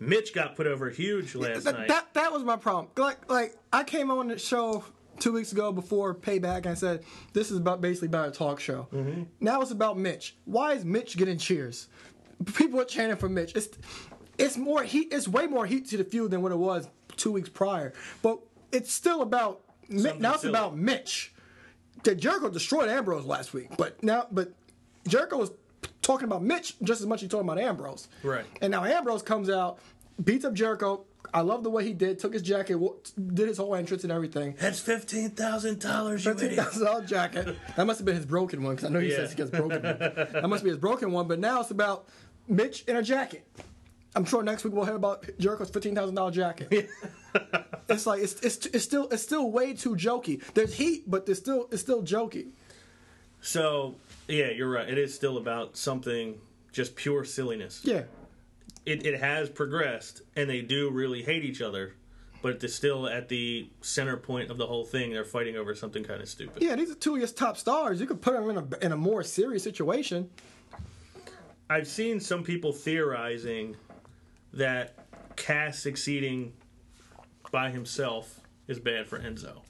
Mitch got put over huge last That, night. that that was my problem. Like like I came on the show two weeks ago before Payback and I said this is about basically about a talk show. Mm-hmm. Now it's about Mitch. Why is Mitch getting cheers? People are chanting for Mitch. It's it's more heat. It's way more heat to the feud than what it was two weeks prior. But it's still about Mi- Something now. It's silly. about Mitch. That Jericho destroyed Ambrose last week, but now but Jericho was talking about Mitch just as much as he's talking about Ambrose. Right. And now Ambrose comes out, beats up Jericho. I love the way he did. Took his jacket, did his whole entrance and everything. That's fifteen thousand dollars, you Fifteen idiot. thousand dollar jacket. That must have been his broken one because I know he Yeah. says he gets broken. One. That must be his broken one. But now it's about Mitch in a jacket. I'm sure next week we'll hear about Jericho's fifteen thousand dollar jacket. it's like it's, it's it's still it's still way too jokey. There's heat, but there's still it's still jokey. So yeah, you're right. It is still about something just pure silliness. Yeah. It it has progressed, and they do really hate each other, but it's still at the center point of the whole thing. They're fighting over something kind of stupid. Yeah, these are two of your top stars. You could put them in a in a more serious situation. I've seen some people theorizing that Cass succeeding by himself is bad for Enzo.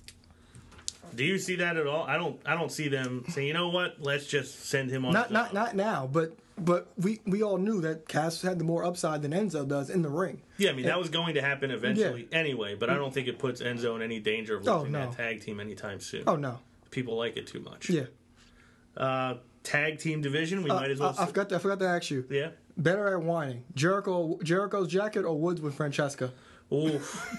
Do you see that at all? I don't. I don't see them saying, "You know what? Let's just send him on." Not not not now, but but we we all knew that Cass had the more upside than Enzo does in the ring. Yeah, I mean that was going to happen eventually anyway, but I don't think it puts Enzo in any danger of Oh, losing no. that tag team anytime soon. Oh no, People like it too much. yeah. Uh, tag team division, we might as well. I, I forgot to, I forgot to ask you. yeah. Better at whining, Jericho Jericho's jacket or Woods with Francesca? Oof,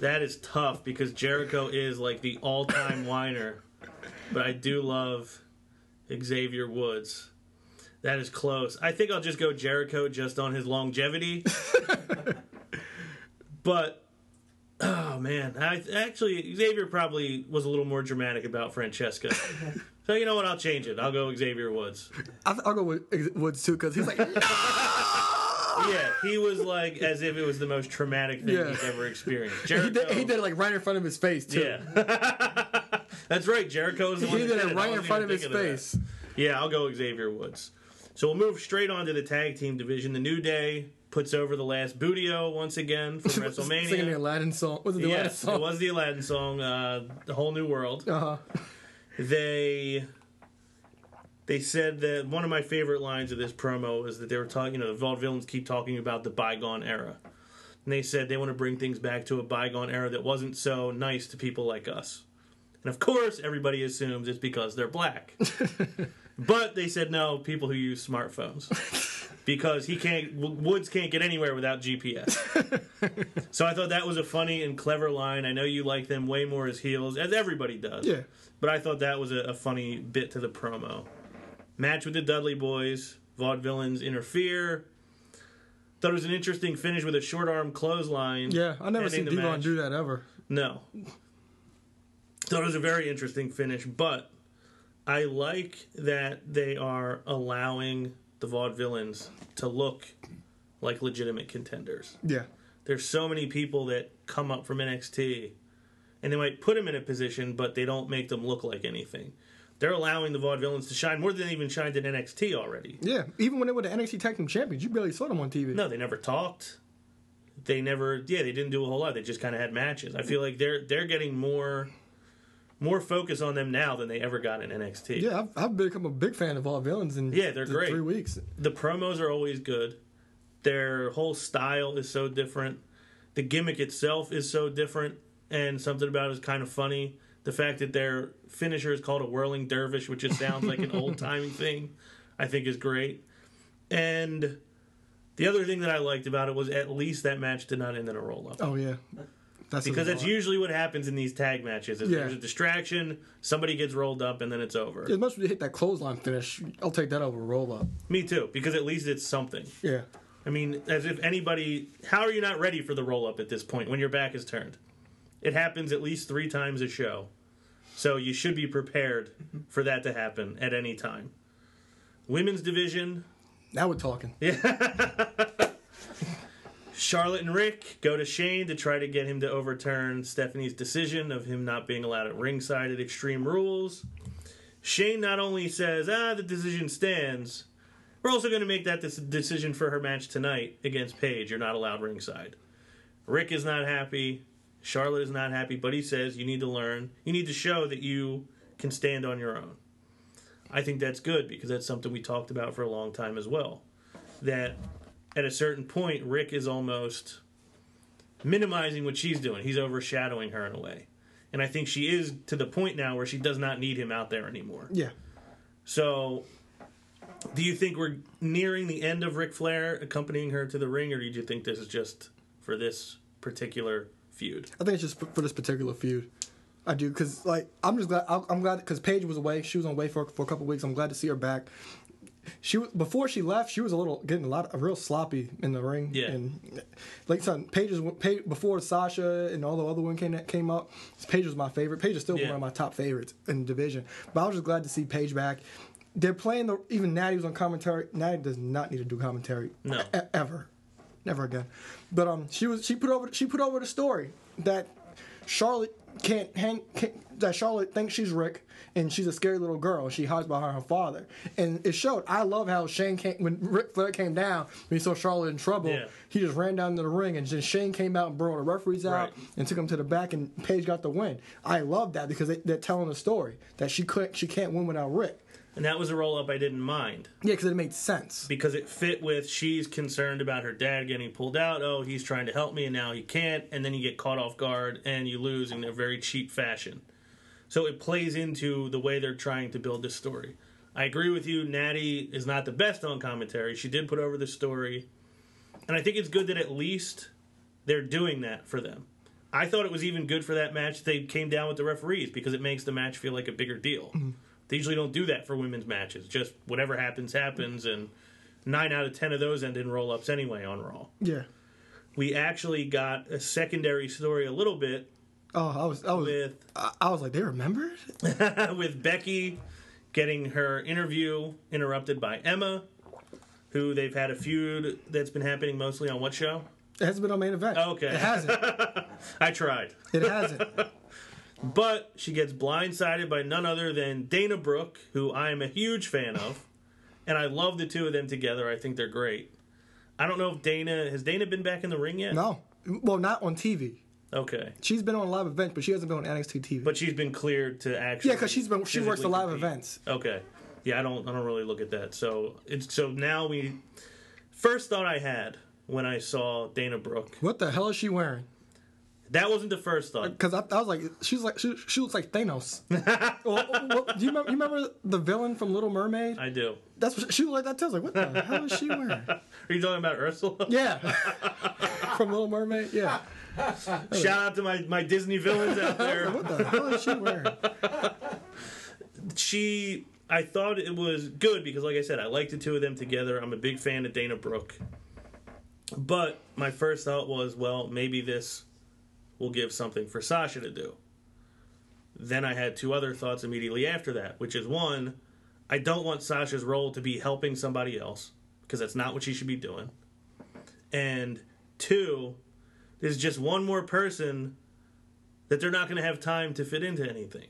that is tough because Jericho is like the all-time whiner, but I do love Xavier Woods. That is close. I think I'll just go Jericho just on his longevity. but oh man, I actually Xavier probably was a little more dramatic about Francesca. so you know what? I'll change it. I'll go Xavier Woods. I, I'll go with Woods too because he's like, Yeah, he was like as if it was the most traumatic thing Yeah. he's ever experienced. he did, he did it like right in front of his face too. Yeah. That's right. Jericho's the one He that did it I right in wasn't front of even his thinking that. face. Yeah, I'll go Xavier Woods. So we'll move straight on to the tag team division. The New Day puts over the last Boodio once again from Singing the WrestleMania. Aladdin song. Was it the Aladdin Yes, song? it was the Aladdin song, uh, "The Whole New World." Uh-huh. They they said that one of my favorite lines of this promo is that they were talking. You know, the Vaudevillains keep talking about the bygone era, and they said they want to bring things back to a bygone era that wasn't so nice to people like us. And of course, everybody assumes it's because they're black. but they said no, people who use smartphones. Because he can't, Woods can't get anywhere without GPS. so I thought that was a funny and clever line. I know you like them way more as heels, as everybody does. Yeah. But I thought that was a, a funny bit to the promo. Match with the Dudley Boys. Vaudevillains interfere. Thought it was an interesting finish with a short arm clothesline. Yeah, I never seen D-Von do that ever. No. Thought it was a very interesting finish, but I like that they are allowing the vaudevillains to look like legitimate contenders. Yeah. There's so many people that come up from NXT and they might put them in a position, but they don't make them look like anything. They're allowing the vaudevillains to shine more than they even shined in NXT already. Yeah, even when they were the NXT Tag Team Champions, you barely saw them on TV. No, they never talked. They never, yeah, they didn't do a whole lot. They just kind of had matches. I feel like they're they're getting more more focus on them now than they ever got in NXT. Yeah, I've, I've become a big fan of Vaudevillains in Yeah, they're the great. three weeks. the promos are always good. Their whole style is so different. The gimmick itself is so different, and something about it is kind of funny. The fact that their finisher is called a whirling dervish, which just sounds like an old timey thing, I think is great. And the other thing that I liked about it was at least that match did not end in a roll up. Oh yeah, that's Because that's usually what happens in these tag matches. Is Yeah. There's a distraction, somebody gets rolled up, and then it's over. as much as you hit that clothesline finish, I'll take that over a roll up. Me too, because at least it's something. Yeah, I mean, as if anybody. How are you not ready for the roll up at this point when your back is turned? It happens at least three times a show. So you should be prepared for that to happen at any time. Women's division now we're talking. Yeah. Charlotte and Ric go to Shane to try to get him to overturn Stephanie's decision of him not being allowed at ringside at Extreme Rules. Shane not only says, ah, the decision stands, we're also going to make that this decision for her match tonight against Paige. You're not allowed ringside. Ric is not happy. Charlotte is not happy, but he says you need to learn. You need to show that you can stand on your own. I think that's good because that's something we talked about for a long time as well. That at a certain point, Ric is almost minimizing what she's doing. He's overshadowing her in a way. And I think she is to the point now where she does not need him out there anymore. Yeah, So, do you think we're nearing the end of Ric Flair accompanying her to the ring, or do you think this is just for this particular feud? I think it's just for, for this particular feud. I do because like I'm just glad I'm glad because Paige was away. She was on away for for a couple weeks. I'm glad to see her back. She before she left. She was a little getting a lot of real sloppy in the ring. Yeah. And like son, Paige was Paige, before Sasha and all the other women came came up. Paige was my favorite. Paige is still Yeah. one of my top favorites in the division. But I was just glad to see Paige back. They're playing the even Nattie was on commentary. Nattie does not need to do commentary. No. e- ever, never again. But um, she was she put over she put over the story that Charlotte can't hang can't, that Charlotte thinks she's Ric and she's a scary little girl. She hides behind her father, and it showed. I love how Shane came when Ric Flair came down when he saw Charlotte in trouble. Yeah. He just ran down to the ring, and then Shane came out and brought the referees out Right. and took him to the back, and Paige got the win. I love that because they, they're telling the story that she couldn't she can't win without Rick. And that was a roll up I didn't mind Yeah, because it made sense. because it fit with she's concerned about her dad getting pulled out. Oh, he's trying to help me and now he can't. And then you get caught off guard and you lose in a very cheap fashion. So it plays into the way they're trying to build this story. I agree with you. Nattie is not the best on commentary. She did put over the story. And I think it's good that at least they're doing that for them. I thought it was even good for that match they came down with the referees because it makes the match feel like a bigger deal. Mm-hmm. They usually don't do that for women's matches. Just whatever happens, happens. And nine out of ten of those end in roll ups anyway on Raw. Yeah. We actually got a secondary story a little bit Oh, I was I was with I, I was like they remembered. with Becky getting her interview interrupted by Emma, who they've had a feud that's been happening mostly on what show? It hasn't been on main event. Oh, okay. It hasn't. I tried. It hasn't. But she gets blindsided by none other than Dana Brooke, who I am a huge fan of, and I love the two of them together. I think they're great. I don't know if Dana has Dana been back in the ring yet. No. Well, not on TV. Okay, She's been on live events, but she hasn't been on NXT TV. but she's been cleared to actually. yeah, because she's been she works the live compete. events. Okay. Yeah, I don't I don't really look at that. So it's so now we first thought I had when I saw Dana Brooke. What the hell is she wearing? That wasn't the first thought. Because I, I was like, she's like she, she looks like Thanos. well, well, do you remember, you remember the villain from Little Mermaid? I do. That's what she looked like that too. I was like, what the hell is she wearing? Are you talking about Ursula? Yeah, from Little Mermaid. Yeah. Shout out to my, my Disney villains out there. What the hell is she wearing? she I thought it was good because like I said, I like the two of them together. I'm a big fan of Dana Brooke. But my first thought was, well, maybe this will give something for Sasha to do. Then I had two other thoughts immediately after that, which is one, I don't want Sasha's role to be helping somebody else because that's not what she should be doing. And two, there's just one more person that they're not going to have time to fit into anything.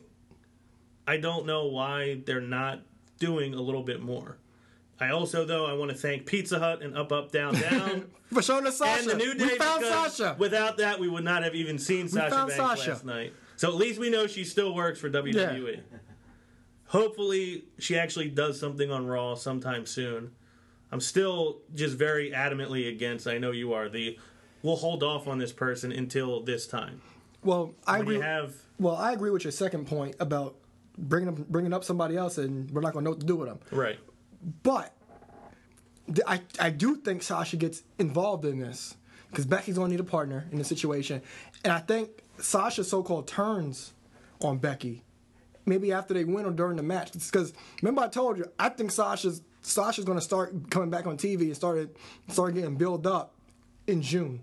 I don't know why they're not doing a little bit more. I also, though, I want to thank Pizza Hut and Up Up Down Down For showing us Sasha. and the New Day. we found Sasha. Without that, we would not have even seen Sasha found Banks Sasha. last night. So at least we know she still works for WWE. Hopefully, she actually does something on Raw sometime soon. I'm still just very adamantly against. I know you are the. We'll hold off on this person until this time. well, I When agree. have well, I agree with your second point about bringing up bringing up somebody else, and we're not going to know what to do with them. right, But I I do think Sasha gets involved in this because Becky's going to need a partner in the situation, and I think Sasha so-called turns on Becky maybe after they win or during the match. Because remember I told you I think Sasha's Sasha's going to start coming back on TV and started start getting built up in June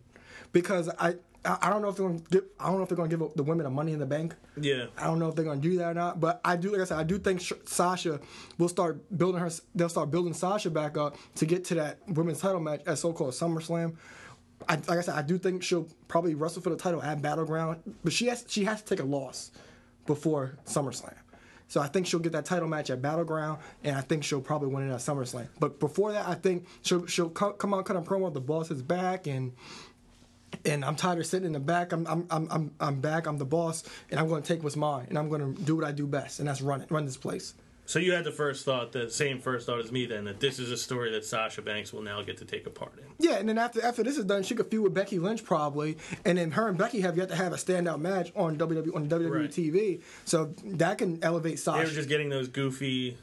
because I. I I don't know if they're going to give. I don't know if they're to give the women a Money in the Bank. yeah, I don't know if they're going to do that or not, but I do. Like I said, I do think Sh- Sasha will start building her. They'll start building Sasha back up to get to that women's title match at so-called SummerSlam. I, like I said, I do think she'll probably wrestle for the title at Battleground, but she has she has to take a loss before SummerSlam. So I think she'll get that title match at Battleground, and I think she'll probably win it at SummerSlam. But before that, I think she'll she'll co- come out, cut a promo. The boss is back, and and I'm tired of sitting in the back. I'm I'm I'm I'm, I'm back. I'm the boss, and I'm going to take what's mine, and I'm going to do what I do best, and that's run it, run this place. So you had the first thought, the same first thought as me, then that this is a story that Sasha Banks will now get to take a part in. Yeah, and then after after this is done, she could feud with Becky Lynch probably, and then her and Becky have yet to have a standout match on WWE on WWE Right. TV, so that can elevate Sasha. They were just getting those goofy,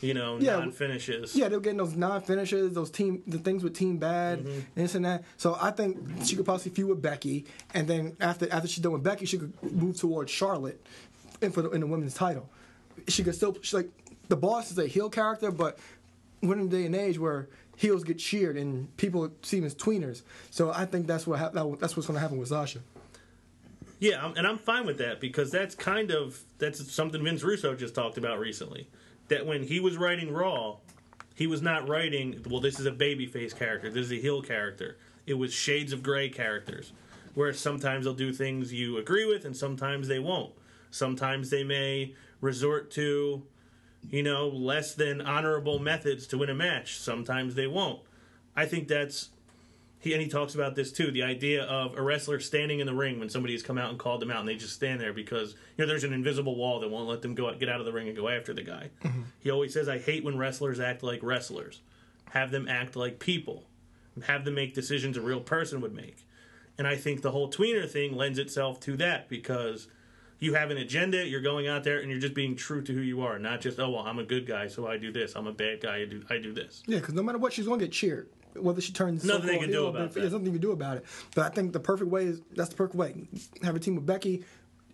you know, Yeah, non finishes. yeah, they're getting those non finishes, those team, the things with Team Bad, Mm-hmm. and this and that. So I think she could possibly feud with Becky, and then after after she's done with Becky, she could move towards Charlotte, in for the, in the women's title. She could still she, like the boss is a heel character, but we're in a day and age where heels get cheered and people see them as tweeners. So I think that's what that, that's what's going to happen with Sasha. Yeah, and I'm fine with that because that's kind of that's something Vince Russo just talked about recently. That when he was writing Raw, he was not writing, well, this is a babyface character, this is a heel character. It was shades of gray characters, where sometimes they'll do things you agree with, and sometimes they won't. Sometimes they may resort to, you know, less than honorable methods to win a match. Sometimes they won't. I think that's he and he talks about this too the idea of a wrestler standing in the ring when somebody has come out and called them out and they just stand there because you know there's an invisible wall that won't let them go get out of the ring and go after the guy. Mm-hmm. He always says i hate when wrestlers act like wrestlers. Have them act like people. Have them make decisions a real person would make. And i think the whole tweener thing lends itself to that because you have an agenda you're going out there and you're just being true to who you are not just oh well i'm a good guy so i do this. I'm a bad guy i do, I do this. Yeah, because no matter what, she's going to get cheered. Whether she turns Nothing they can do about that. There's nothing you can do about it. But I think the perfect way is that's the perfect way. Have a team with Becky.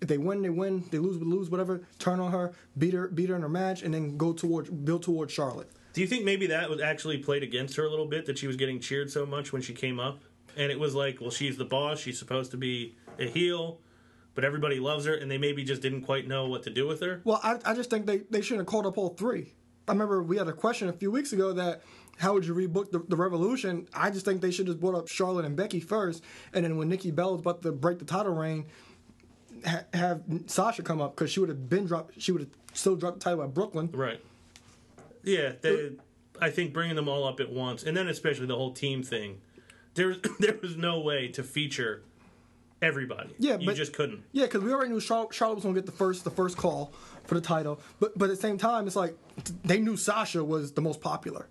If they win, they win. They lose, we lose. Whatever. Turn on her, beat her, beat her in her match, and then go towards build towards Charlotte. Do you think maybe that was actually played against her a little bit that she was getting cheered so much when she came up? And it was like, well, she's the boss, she's supposed to be a heel, but everybody loves her, and they maybe just didn't quite know what to do with her. Well, I, I just think they, they shouldn't have called up all three. I remember we had a question a few weeks ago that how would you rebook the, the Revolution? I just think they should just brought up Charlotte and Becky first, and then when Nikki Bell was about to break the title reign, ha- have Sasha come up because she would have been dropped. She would have still dropped the title at Brooklyn. Right. Yeah, they, I think bringing them all up at once, and then especially the whole team thing, there, there was no way to feature everybody. Yeah, you but- just couldn't. Yeah, because we already knew Charlotte, Charlotte was going to get the first the first call for the title, but but at the same time, it's like they knew Sasha was the most popular,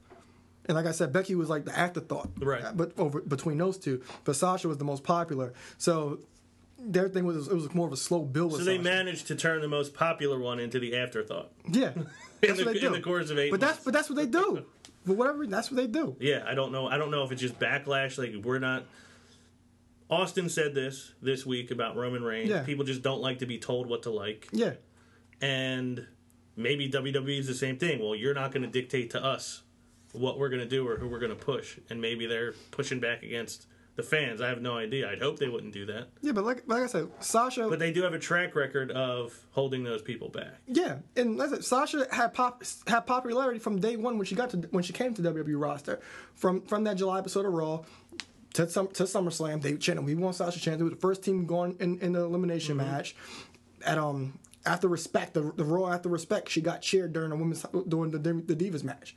and like I said, Becky was like the afterthought, Right. Uh, but over between those two, but Sasha was the most popular, so their thing was it was more of a slow build. With So they Sasha. managed to turn the most popular one into the afterthought. yeah, that's the- what they in do. the course of eight But that's but that's what they do. For whatever, that's what they do. Yeah, I don't know. I don't know if it's just backlash. Like we're not. Austin said this this week about Roman Reigns. Yeah. People just don't like to be told what to like, Yeah, and maybe WWE is the same thing. Well, you're not going to dictate to us what we're going to do or who we're going to push, and maybe they're pushing back against the fans. I have no idea. I'd hope they wouldn't do that, yeah, but like like I said, Sasha. but they do have a track record of holding those people back. Yeah, and that's it. Sasha had pop had popularity from day one when she got to when she came to WWE roster. From from that July episode of Raw, to some to SummerSlam. They chanted, "We want Sasha chance." It was the first team going in, in the elimination match. At um after respect, the the Raw after respect, she got cheered during the women's during the the Divas match.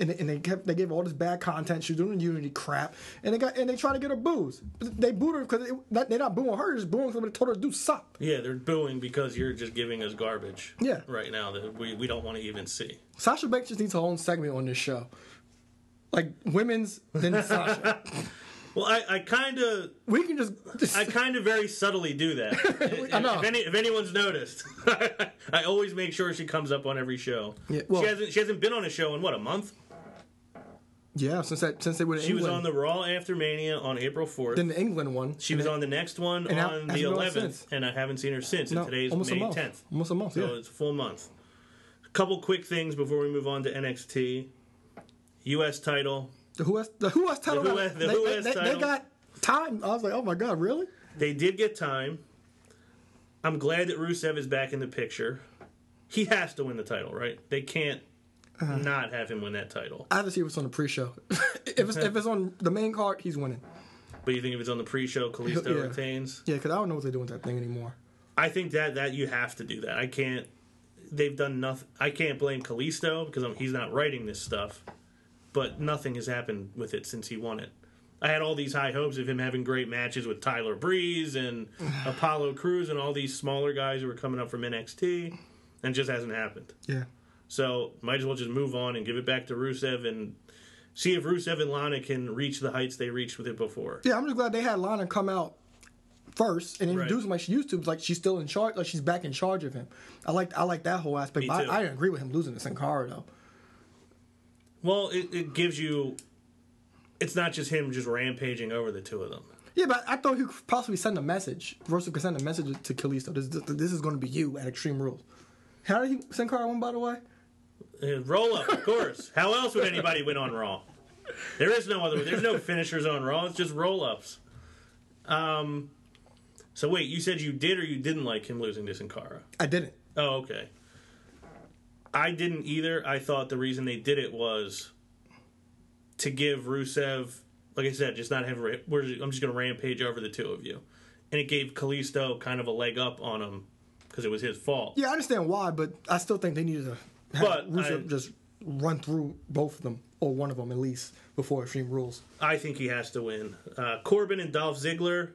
And they, and they kept they gave all this bad content. She was doing Unity crap, and they got and they tried to get her boos. They booed her because they, they're not booing her, they're just booing somebody told her to do something. Yeah, they're booing because you're just giving us garbage. Yeah. Right now that we, we don't want to even see. Sasha Banks just needs her own segment on this show, like women's then Sasha. Well, I, I kind of We can just, just I kind of very subtly do that. I know. If, any, if anyone's noticed, I always make sure she comes up on every show. Yeah, well- she hasn't she hasn't been on a show in what a month. Yeah. Since that since they were in She was on the Raw After Mania on April fourth. then the England one. She was on the next one on the 11th, and I haven't seen her since. no, and today's almost May a month. 10th, Almost a month. so Yeah. it's a full month. A couple quick things before we move on to NXT. U.S. title. The Who has the Who has title? Who now, the they, Who they- they- they got time. I was like, oh my god, really? They did get time. I'm glad that Rusev is back in the picture. He has to win the title, right? They can't Uh-huh. not have him win that title. I have to see what's on the pre-show. if it's if it's on the main card, he's winning. But you think if it's on the pre-show, Kalisto Yeah. retains? Yeah, because I don't know what they're doing with that thing anymore. I think that that you have to do that. I can't. They've done nothing. I can't blame Kalisto because I'm, he's not writing this stuff. But nothing has happened with it since he won it. I had all these high hopes of him having great matches with Tyler Breeze and Apollo Crews and all these smaller guys who were coming up from NXT, and it just hasn't happened. Yeah. So might as well just move on and give it back to Rusev and see if Rusev and Lana can reach the heights they reached with it before. Yeah, I'm just glad they had Lana come out first and introduce Right. him like she used to. Like she's still in charge, like she's back in charge of him. I like I like that whole aspect. Me But. I, I agree with him losing to Sin Cara though. Well, it, it gives you. It's not just him just rampaging over the two of them. Yeah, but I thought he could possibly send a message. Russell could send a message to Kalisto. This, this, this is going to be you at Extreme Rules. How did he Sin Cara win, by the way? Uh, Roll up, of course. How else would anybody win on Raw? There is no other. There's no finishers on Raw. It's just roll ups. Um. So wait, you said you did or you didn't like him losing to Sin Cara? I didn't. Oh, okay. I didn't either. I thought the reason they did it was to give Rusev, like I said, just not have. We're, I'm just going to rampage over the two of you, and it gave Kalisto kind of a leg up on him because it was his fault. Yeah, I understand why, but I still think they needed to But Rusev I- just run through both of them or one of them at least before Extreme Rules. I think he has to win. Uh, Corbin and Dolph Ziggler.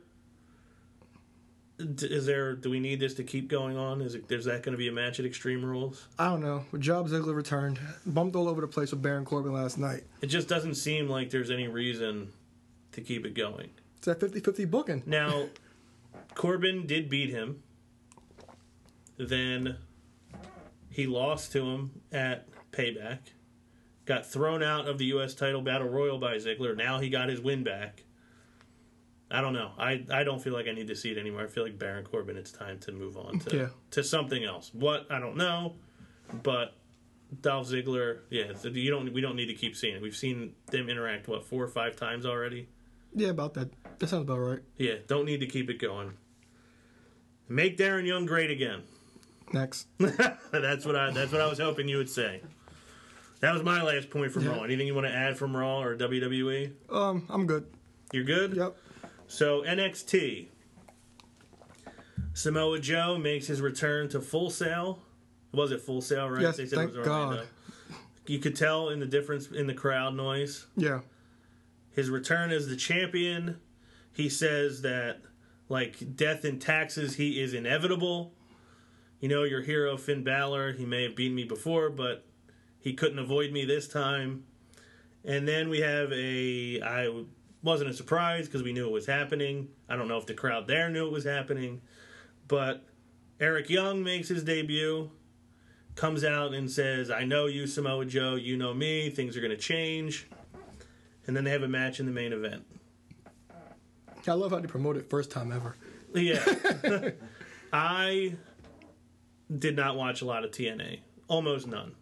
D- Is there? Do we need this to keep going on? Is, it, is that going to be a match at Extreme Rules? I don't know. Job Ziggler returned, bumped all over the place with Baron Corbin last night. It just doesn't seem like there's any reason to keep it going. It's that 50-50 booking. Now, Corbin did beat him. Then he lost to him at Payback. Got thrown out of the U.S. title battle royal by Ziggler. Now he got his win back. I don't know. I, I don't feel like I need to see it anymore. I feel like Baron Corbin. It's time to move on to Yeah. to something else. What I don't know, but Dolph Ziggler. Yeah, you don't. We don't need to keep seeing it. We've seen them interact what four or five times already. Yeah, about that. That sounds about right. Yeah, don't need to keep it going. Make Darren Young great again. Next. that's what I. That's what I was hoping you would say. That was my last point from Yeah. Raw. Anything you want to add from Raw or WWE? Um, I'm good. You're good. Yep. So NXT. Samoa Joe makes his return to Full Sail. Was it Full Sail? Right? Yes, they said thank God. You could tell in the difference in the crowd noise. Yeah. his return as the champion. He says that like death and taxes, he is inevitable. You know, your hero Finn Balor, he may have beaten me before, but he couldn't avoid me this time. And then we have a I wasn't a surprise because we knew it was happening. I don't know if the crowd there knew it was happening, but Eric Young makes his debut, comes out and says, "I know you, Samoa Joe. You know me. Things are going to change." And then they have a match in the main event. I love how they promote it first time ever. Yeah. I did not watch a lot of TNA. Almost none.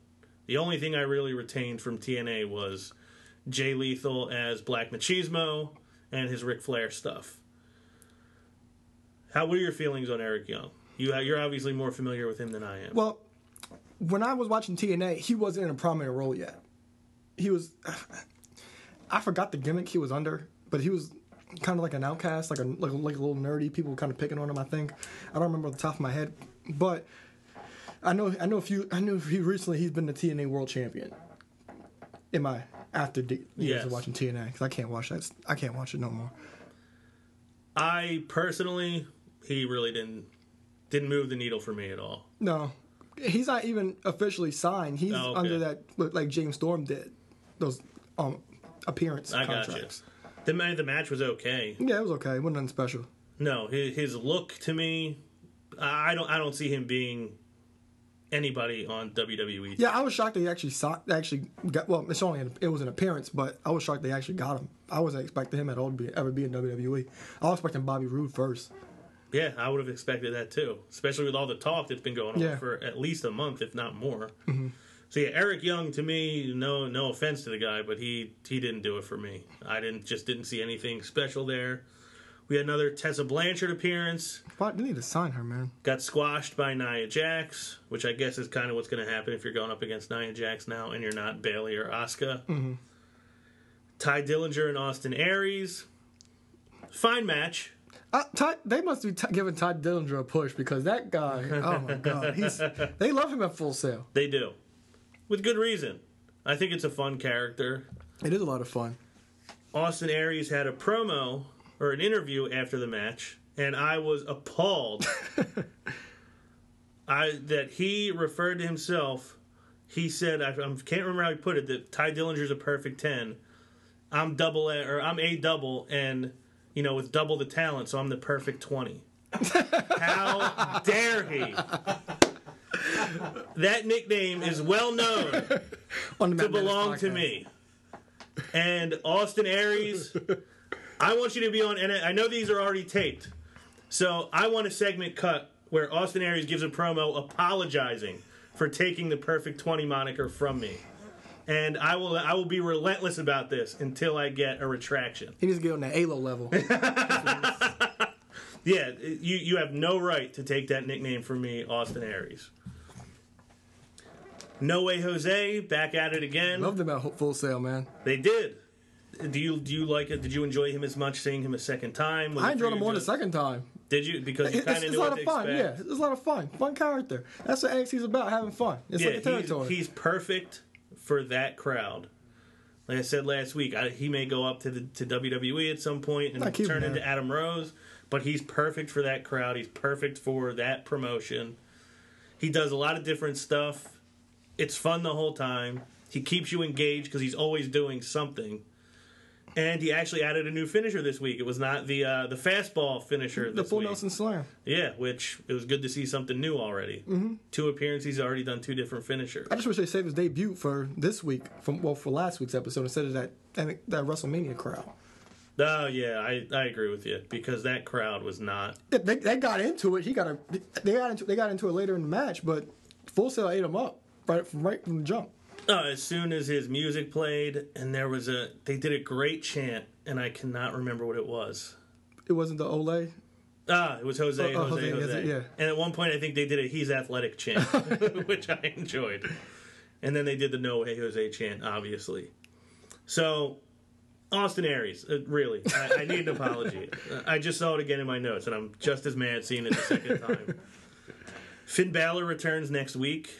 The only thing I really retained from TNA was Jay Lethal as Black Machismo and his Ric Flair stuff. How are your feelings on Eric Young? You you're obviously more familiar with him than I am. Well, when I was watching TNA, he wasn't in a prominent role yet. He was. I forgot the gimmick he was under, but he was kind of like an outcast, like a like, like a little nerdy. People were kind of picking on him. I think I don't remember the top of my head, but I know I know a few. I know he recently he's been the TNA World Champion. In my after de- years Yes. of watching TNA, because I can't watch that. I can't watch it no more. I personally, he really didn't didn't move the needle for me at all. No, he's not even officially signed. He's Oh, okay. under that like James Storm did those um appearance I got you. contracts. The the match was okay. Yeah, it was okay. It wasn't nothing special. No, his, his look to me, I don't I don't see him being anybody on WWE. Yeah, I was shocked that he actually saw, actually got. Well, it's only an, it was an appearance, but I was shocked they actually got him. I wasn't expecting him at all to be, ever be in WWE. I was expecting Bobby Roode first. Yeah, I would have expected that too, especially with all the talk that's been going on Yeah. Mm-hmm. for at least a month, if not more. So yeah, Eric Young to me, no no offense to the guy, but he he didn't do it for me. I didn't just didn't see anything special there. We had another Tessa Blanchard appearance. Why they need to sign her, man? Got squashed by Nia Jax, which I guess is kind of what's going to happen if you're going up against Nia Jax now and you're not Bayley or Asuka. Mm-hmm. Tye Dillinger and Austin Aries. Fine match. Uh, Tye, they must be t- giving Tye Dillinger a push because that guy. Oh my god, he's. They love him at Full Sail. They do. With good reason. I think it's a fun character. It is a lot of fun. Austin Aries had a promo or an interview after the match, and I was appalled I that he referred to himself. He said, I, I can't remember how he put it, that Tye Dillinger's a perfect ten. I'm double A, or I'm a double, and you know with double the talent, so I'm the perfect twenty. how dare he? That nickname is well known On to Matt belong to podcast. me. And Austin Aries, I want you to be on, and I know these are already taped. So I want a segment cut where Austin Aries gives a promo apologizing for taking the perfect 20 moniker from me. And I will I will be relentless about this until I get a retraction. He needs to get on the ALO level. Yeah, you you have no right to take that nickname from me, Austin Aries. No way Jose back at it again. Loved at Full Sail, man. They did. Do you do you like it? Did you enjoy him as much seeing him a second time? Was I enjoyed him more the second time. Did you? Because you kind of a knew lot what of to fun. Yeah, expect. it's a lot of fun. Fun character. That's what NXT's about. Having fun. It's Yeah, like a territory. he's, he's perfect for that crowd. Like I said last week, I, he may go up to the to WWE at some point and turn into Adam Rose, but he's perfect for that crowd. He's perfect for that promotion. He does a lot of different stuff. It's fun the whole time. He keeps you engaged because he's always doing something. And he actually added a new finisher this week. It was not the uh, the fastball finisher. the full week. Nelson Slam. Yeah, which it was good to see something new already. Mm-hmm. Two appearances, he's already done two different finishers. I just wish they saved his debut for this week, from well for last week's episode instead of that that, that WrestleMania crowd. Oh yeah, I, I agree with you because that crowd was not. Yeah, They, they got into it. He got a they got into they got into it later in the match, but Full Sail ate him up right from right from the jump. Uh, as soon as his music played, and there was a, they did a great chant, and I cannot remember what it was. It wasn't the Olay. Ah, it was Jose, Uh, uh, Jose, Jose, Jose. yeah. And at one point, I think they did a "He's athletic" chant, which I enjoyed. And then they did the "No Way Jose" chant, obviously. So, Austin Aries, uh, really, I, I need an apology. I just saw it again in my notes, and I'm just as mad seeing it the second time. Finn Balor returns next week.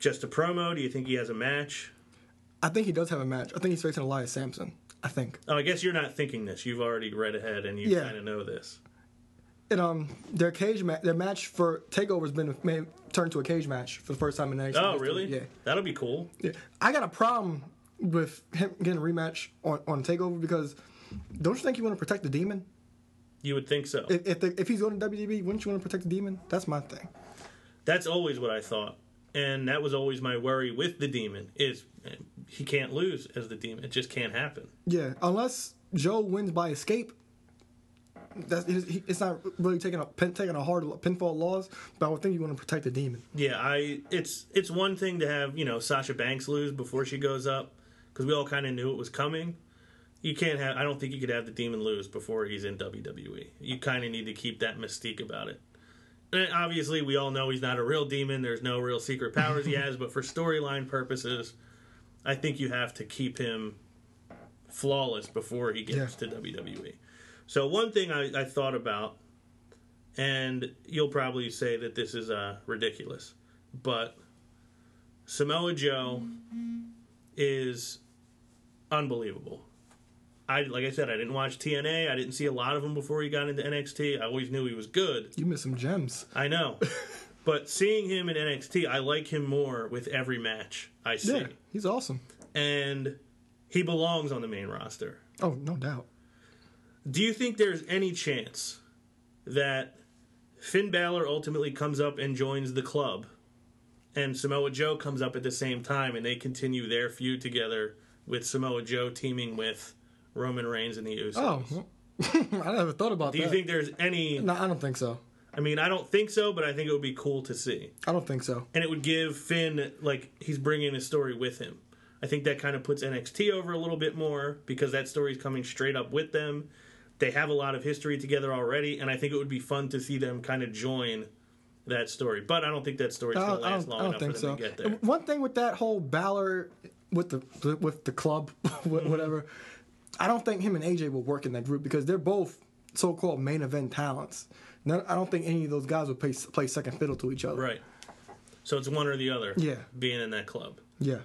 Just a promo. Do you think he has a match? I think he does have a match. I think he's facing Elias Samson. I think. Oh, I guess you're not thinking this. You've already read ahead, and you Yeah. kind of know this. And um, their cage match, their match for Takeover has been made, turned to a cage match for the first time in NXT. Oh, history. really? Yeah. That'll be cool. Yeah. I got a problem with him getting a rematch on on Takeover because don't you think you want to protect the demon? You would think so. If if, the, if he's going to WWE, wouldn't you want to protect the demon? That's my thing. That's always what I thought, and that was always my worry with the demon is eh, he can't lose as the demon. It just can't happen. Yeah, unless Joe wins by escape. That's he- it's not really taking a pin, taking a hard pinfall loss, but I would think you want to protect the demon. Yeah, I. It's it's one thing to have you know Sasha Banks lose before she goes up because we all kind of knew it was coming. You can't have. I don't think you could have the demon lose before he's in WWE. You kind of need to keep that mystique about it. And obviously, we all know he's not a real demon. There's no real secret powers he has, but for storyline purposes, I think you have to keep him flawless before he gets to WWE. So one thing I, I thought about, and you'll probably say that this is uh, ridiculous, but Samoa Joe is unbelievable. I like I said, I didn't watch TNA. I didn't see a lot of him before he got into NXT. I always knew he was good. You missed some gems. I know. but seeing him in NXT, I like him more with every match I see. Yeah, he's awesome. And he belongs on the main roster. Oh, no doubt. Do you think there's any chance that Finn Balor ultimately comes up and joins the club and Samoa Joe comes up at the same time and they continue their feud together with Samoa Joe teaming with Roman Reigns and the Usos? Oh, I never thought about Do that. Do you think there's any No, I don't think so. I mean, I don't think so, but I think it would be cool to see. I don't think so. and it would give Finn like he's bringing his story with him. I think that kind of puts NXT over a little bit more because that story is coming straight up with them. They have a lot of history together already, and I think it would be fun to see them kind of join that story. But I don't think that story's going to last long enough for them so. to get there. One thing with that whole Balor with the with the club, Mm-hmm. whatever, I don't think him and AJ will work in that group because they're both so-called main event talents. No, I don't think any of those guys would play play second fiddle to each other. Right. So it's one or the other. Yeah. Being in that club. Yeah.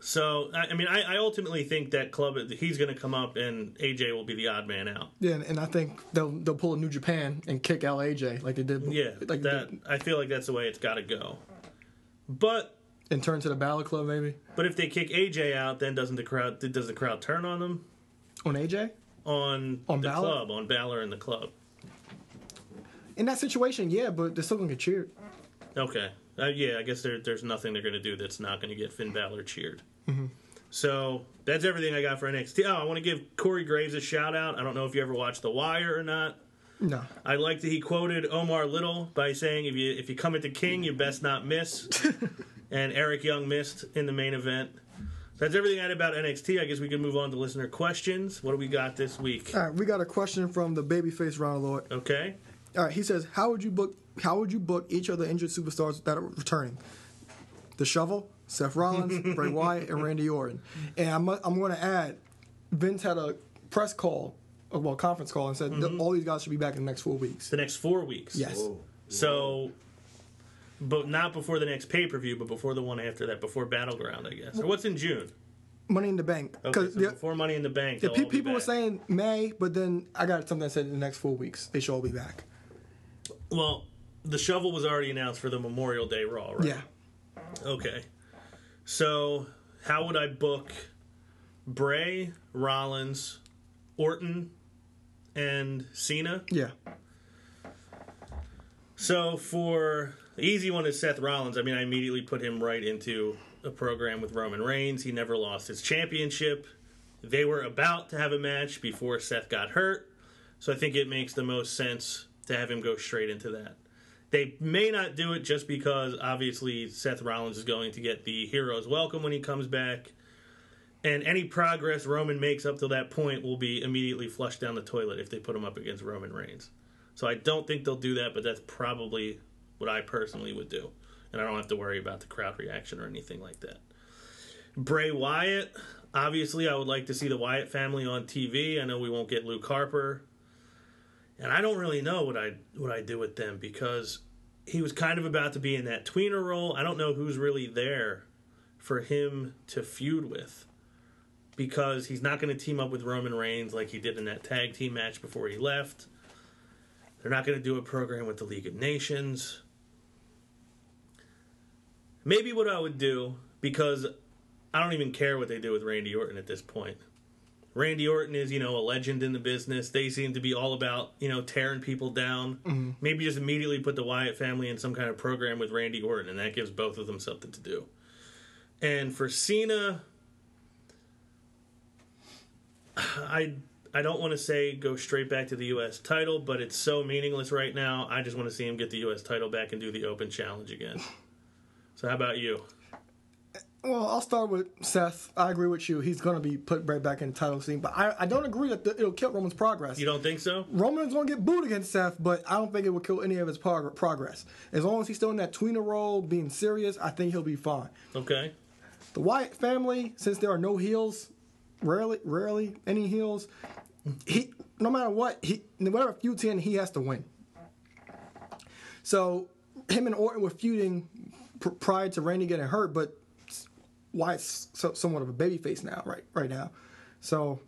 So I I mean, I, I ultimately think that club he's going to come up and AJ will be the odd man out. Yeah, and, and I think they'll they'll pull a New Japan and kick out AJ like they did. Yeah, like that did, I feel like that's the way it's got to go. But and turn to the Balor Club maybe but if they kick AJ out, then doesn't the crowd does the crowd turn on them on AJ. on, On the Balor? club on Balor and the club? In that situation, yeah, but they're still gonna get cheered. Okay, uh, yeah, I guess there, there's nothing they're going to do that's not going to get Finn Balor cheered. Mm-hmm. So that's everything I got for NXT. Oh, I want to give Corey Graves a shout out. I don't know if you ever watched The Wire or not. No, I like that he quoted Omar Little by saying, "If you if you come at the King, you best not miss." and Eric Young missed in the main event. That's everything I had about NXT. I guess we can move on to listener questions. What do we got this week? all right. We got a question from the babyface Ronald Lord. Okay. All right, he says, "How would you book? How would you book each of the injured superstars that are returning? The Shovel, Seth Rollins, Bray Wyatt, and Randy Orton. And I'm I'm going to add, Vince had a press call, uh, well, conference call, and said that all these guys should be back in the next four weeks. The next four weeks. Yes. Whoa. So, but not before the next pay per view, but before the one after that, before Battleground, I guess. Or what's in June? Money in the Bank. Okay, so before Money in the Bank. yeah, pe- people were saying May, but then I got something that said in the next four weeks they should all be back. Well, the shovel was already announced for the Memorial Day Raw, right? Yeah. Okay. So, how would I book Bray, Rollins, Orton, and Cena? Yeah. So, for the easy one is Seth Rollins. I mean, I immediately put him right into a program with Roman Reigns. He never lost his championship. They were about to have a match before Seth got hurt. So, I think it makes the most sense to have him go straight into that. They may not do it just because obviously Seth Rollins is going to get the hero's welcome when he comes back. And any progress Roman makes up to that point will be immediately flushed down the toilet if they put him up against Roman Reigns. So I don't think they'll do that, but that's probably what I personally would do. And I don't have to worry about the crowd reaction or anything like that. Bray Wyatt, obviously, I would like to see the Wyatt family on TV. I know we won't get Luke Harper. And I don't really know what I what I do with them because he was kind of about to be in that tweener role. I don't know who's really there for him to feud with because he's not going to team up with Roman Reigns like he did in that tag team match before he left. They're not going to do a program with the League of Nations. Maybe what I would do, because I don't even care what they do with Randy Orton at this point. Randy Orton is, you know, a legend in the business. They seem to be all about, you know, tearing people down. Mm-hmm. Maybe just immediately put the Wyatt family in some kind of program with Randy Orton, and that gives both of them something to do. And for Cena, I I don't want to say go straight back to the U.S. title, but it's so meaningless right now. I just want to see him get the U.S. title back and do the Open Challenge again. So how about you? Well, I'll start with Seth. I agree with you. He's going to be put right back in the title scene, but I, I don't agree that the, it'll kill Roman's progress. You don't think so? Roman's going to get booed against Seth, but I don't think it will kill any of his prog- progress. As long as he's still in that tweener role, being serious, I think he'll be fine. Okay. The Wyatt family, since there are no heels, rarely, rarely any heels. He, no matter what, he whatever feud's in, he has to win. So him and Orton were feuding pr- prior to Randy getting hurt, but Wyatt's so, somewhat of a babyface now, right? Right now, so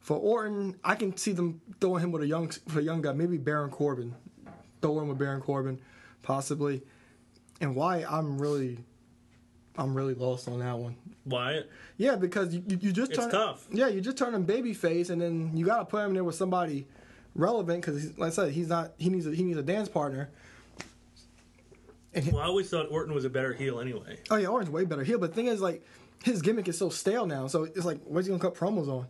for Orton, I can see them throwing him with a young, with a young guy, maybe Baron Corbin, throwing with Baron Corbin, possibly. And Wyatt, I'm really, I'm really lost on that one. Why? Yeah, because you, you just It's turn tough. Yeah, you just turn him babyface, and then you got to put him there with somebody relevant because, like I said, he's not. He needs a, he needs a dance partner. And Well, I always thought Orton was a better heel anyway. oh yeah, Orton's way better heel. But the thing is, like, his gimmick is so stale now. So it's like, where's he gonna cut promos on?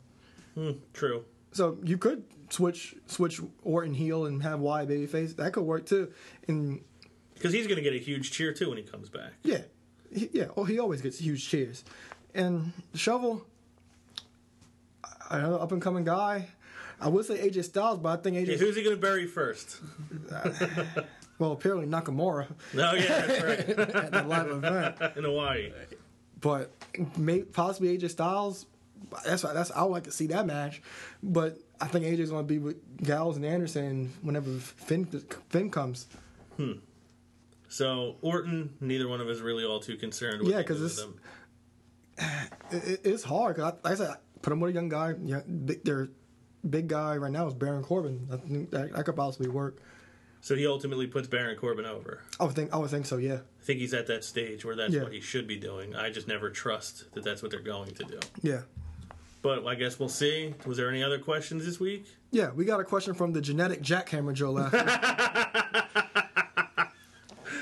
Hmm, true. So you could switch switch Orton heel and have Wyatt babyface. That could work too. And Because he's going to get a huge cheer too when he comes back. yeah, he, yeah. Oh, he always gets huge cheers. And Shovel, another up and coming guy. I would say AJ Styles, but I think AJ. Yeah, who's he going to bury first? well, apparently Nakamura No, yeah, that's right. at the live event, In Hawaii. but may, possibly AJ Styles. That's that's I would like to see that match, but I think AJ's going to be with Gallows and Anderson whenever Finn Finn comes. Hmm. So Orton, neither one of us really all too concerned. With Yeah, because it's- it- it's hard. 'cause I, like I said, put him with a young guy. Yeah, big, their big guy right now is Baron Corbin. I think that, that could possibly work. So he ultimately puts Baron Corbin over. I would think. I would think so. Yeah. I think he's at that stage where that's Yeah. what he should be doing. I just never trust that that's what they're going to do. Yeah. But I guess we'll see. Was there any other questions this week? Yeah. We got a question from the genetic jackhammer Joe last week.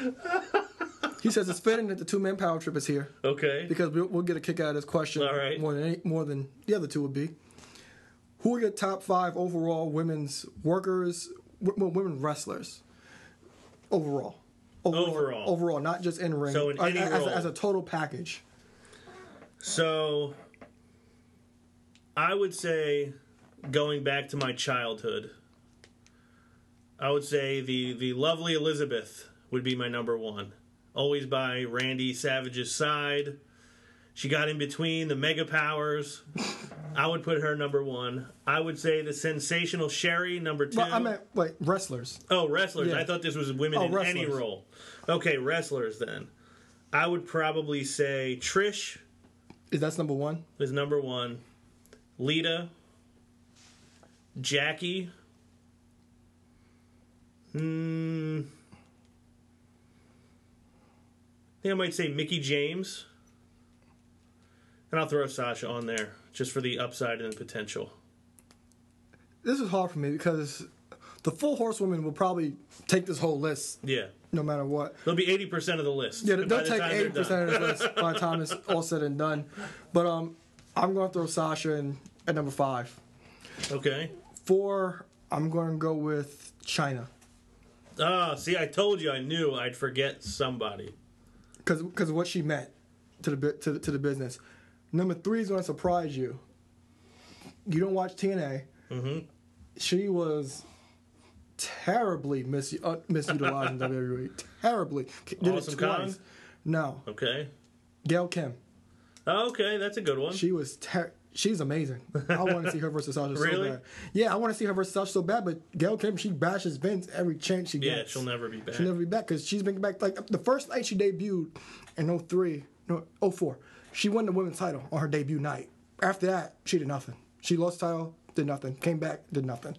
he says it's fitting that the two man power trip is here Okay. because we'll, we'll get a kick out of this question All right. more than any, more than the other two would be. Who are your top five overall women's workers, w- well, women wrestlers? Overall. Overall. Overall, not just in ring. So in any as, role. as a total package. So I would say going back to my childhood, I would say the the lovely Elizabeth would be my number one. Always by Randy Savage's side. She got in between the mega powers. I would put her number one. I would say the sensational Sherri number two. But I meant wait, wrestlers. Oh, wrestlers. Yeah. I thought this was women Oh, in any role. Okay, wrestlers then. I would probably say Trish Is that's number one? is number one. Lita. Jackie. Hmm. I think I might say Mickie James. And I'll throw Sasha on there just for the upside and the potential. This is hard for me because the full horsewoman will probably take this whole list Yeah. no matter what. They'll be 80% of the list. Yeah, they'll take eighty percent of the list by the time it's all said and done. But um, I'm going to throw Sasha in at number five. Okay. Four, I'm going to go with Chyna Ah, see, I told you I knew I'd forget somebody. Because because of what she meant to the to the, to the business. Number three is going to surprise you. You don't watch TNA. hmm She was terribly mis- uh, misutilized in WWE. Terribly. Did Awesome it twice. No, Okay. Gail Kim. Okay, that's a good one. She was ter- she's amazing. I want to see her versus Sasha Really? so bad. Yeah, I want to see her versus Sasha so bad. But Gail Kim, she bashes Vince every chance she gets. yeah, she'll never be back. She'll never be back because she's been back like the first night she debuted in 03, no 04. She won the women's title on her debut night. After that, she did nothing. She lost title, did nothing. Came back, did nothing.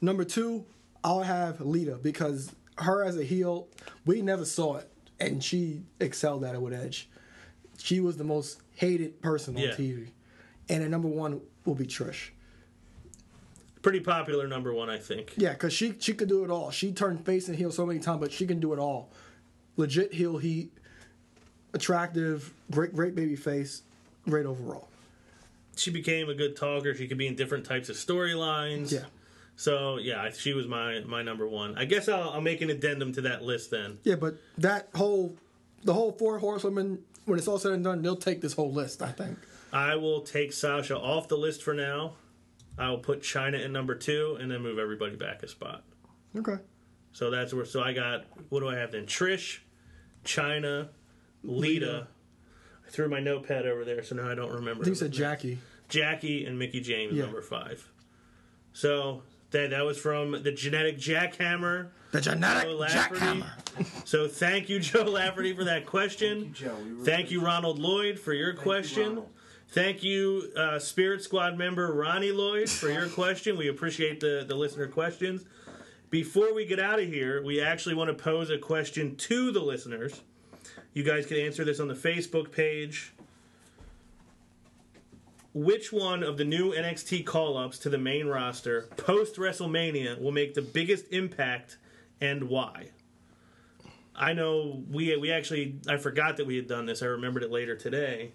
Number two, I'll have Lita because her as a heel, we never saw it, and she excelled at it with Edge. She was the most hated person on Yeah. TV, and at number one will be Trish. Pretty popular number one, I think. Yeah, because she she could do it all. She turned face and heel so many times, but she can do it all. Legit heel heat, attractive, great great baby face, great overall. She became a good talker. She could be in different types of storylines. Yeah, So yeah, she was my my number one. I guess I'll, I'll make an addendum to that list then. yeah, but that whole the whole four horsewomen, when it's all said and done, they'll take this whole list. I think. I will take Sasha off the list for now. I will put Chyna in number two, and then move everybody back a spot. Okay. So that's where. So I got what do I have then? Trish, Chyna, Lita. I threw my notepad over there, so now I don't remember. I think you said Jackie. Jackie and Mickie James, Yeah. number five. So that that was from the genetic jackhammer. The genetic Joe Lafferty. jackhammer. So thank you, Joe Lafferty, for that question. Thank you, Joe. We really Thank you, Ronald Lloyd, for your you, question. Ronald. Thank you, uh, Spirit Squad member Ronnie Lloyd, for your question. We appreciate the, the listener questions. Before we get out of here, we actually want to pose a question to the listeners. You guys can answer this on the Facebook page. Which one of the new NXT call ups to the main roster post WrestleMania will make the biggest impact and why? I know we we actually I forgot that we had done this. I remembered it later today.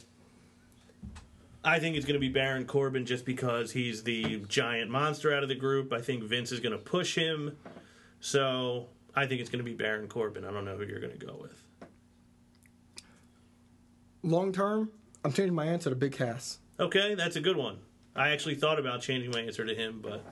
I think it's going to be Baron Corbin just because he's the giant monster out of the group. I think Vince is going to push him. So, I think it's going to be Baron Corbin. I don't know who you're going to go with. Long term, I'm changing my answer to Big Cass. Okay, that's a good one. I actually thought about changing my answer to him, but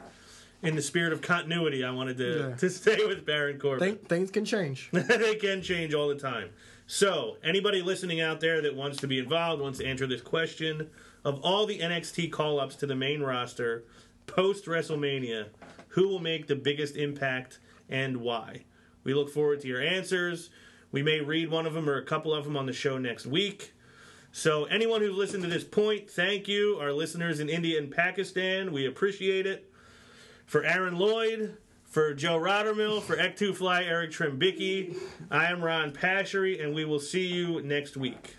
in the spirit of continuity, I wanted to, Yeah. to stay with Baron Corbin. Think, things can change. they can change all the time. So, anybody listening out there that wants to be involved, wants to answer this question of all the NXT call ups to the main roster post WrestleMania, who will make the biggest impact and why? We look forward to your answers. We may read one of them or a couple of them on the show next week. So, anyone who's listened to this point, thank you. Our listeners in India and Pakistan, we appreciate it. For Aaron Lloyd, for Joe Rottermill, for Ek2 Fly, Eric Trembicki, I am Ron Pashery, and we will see you next week.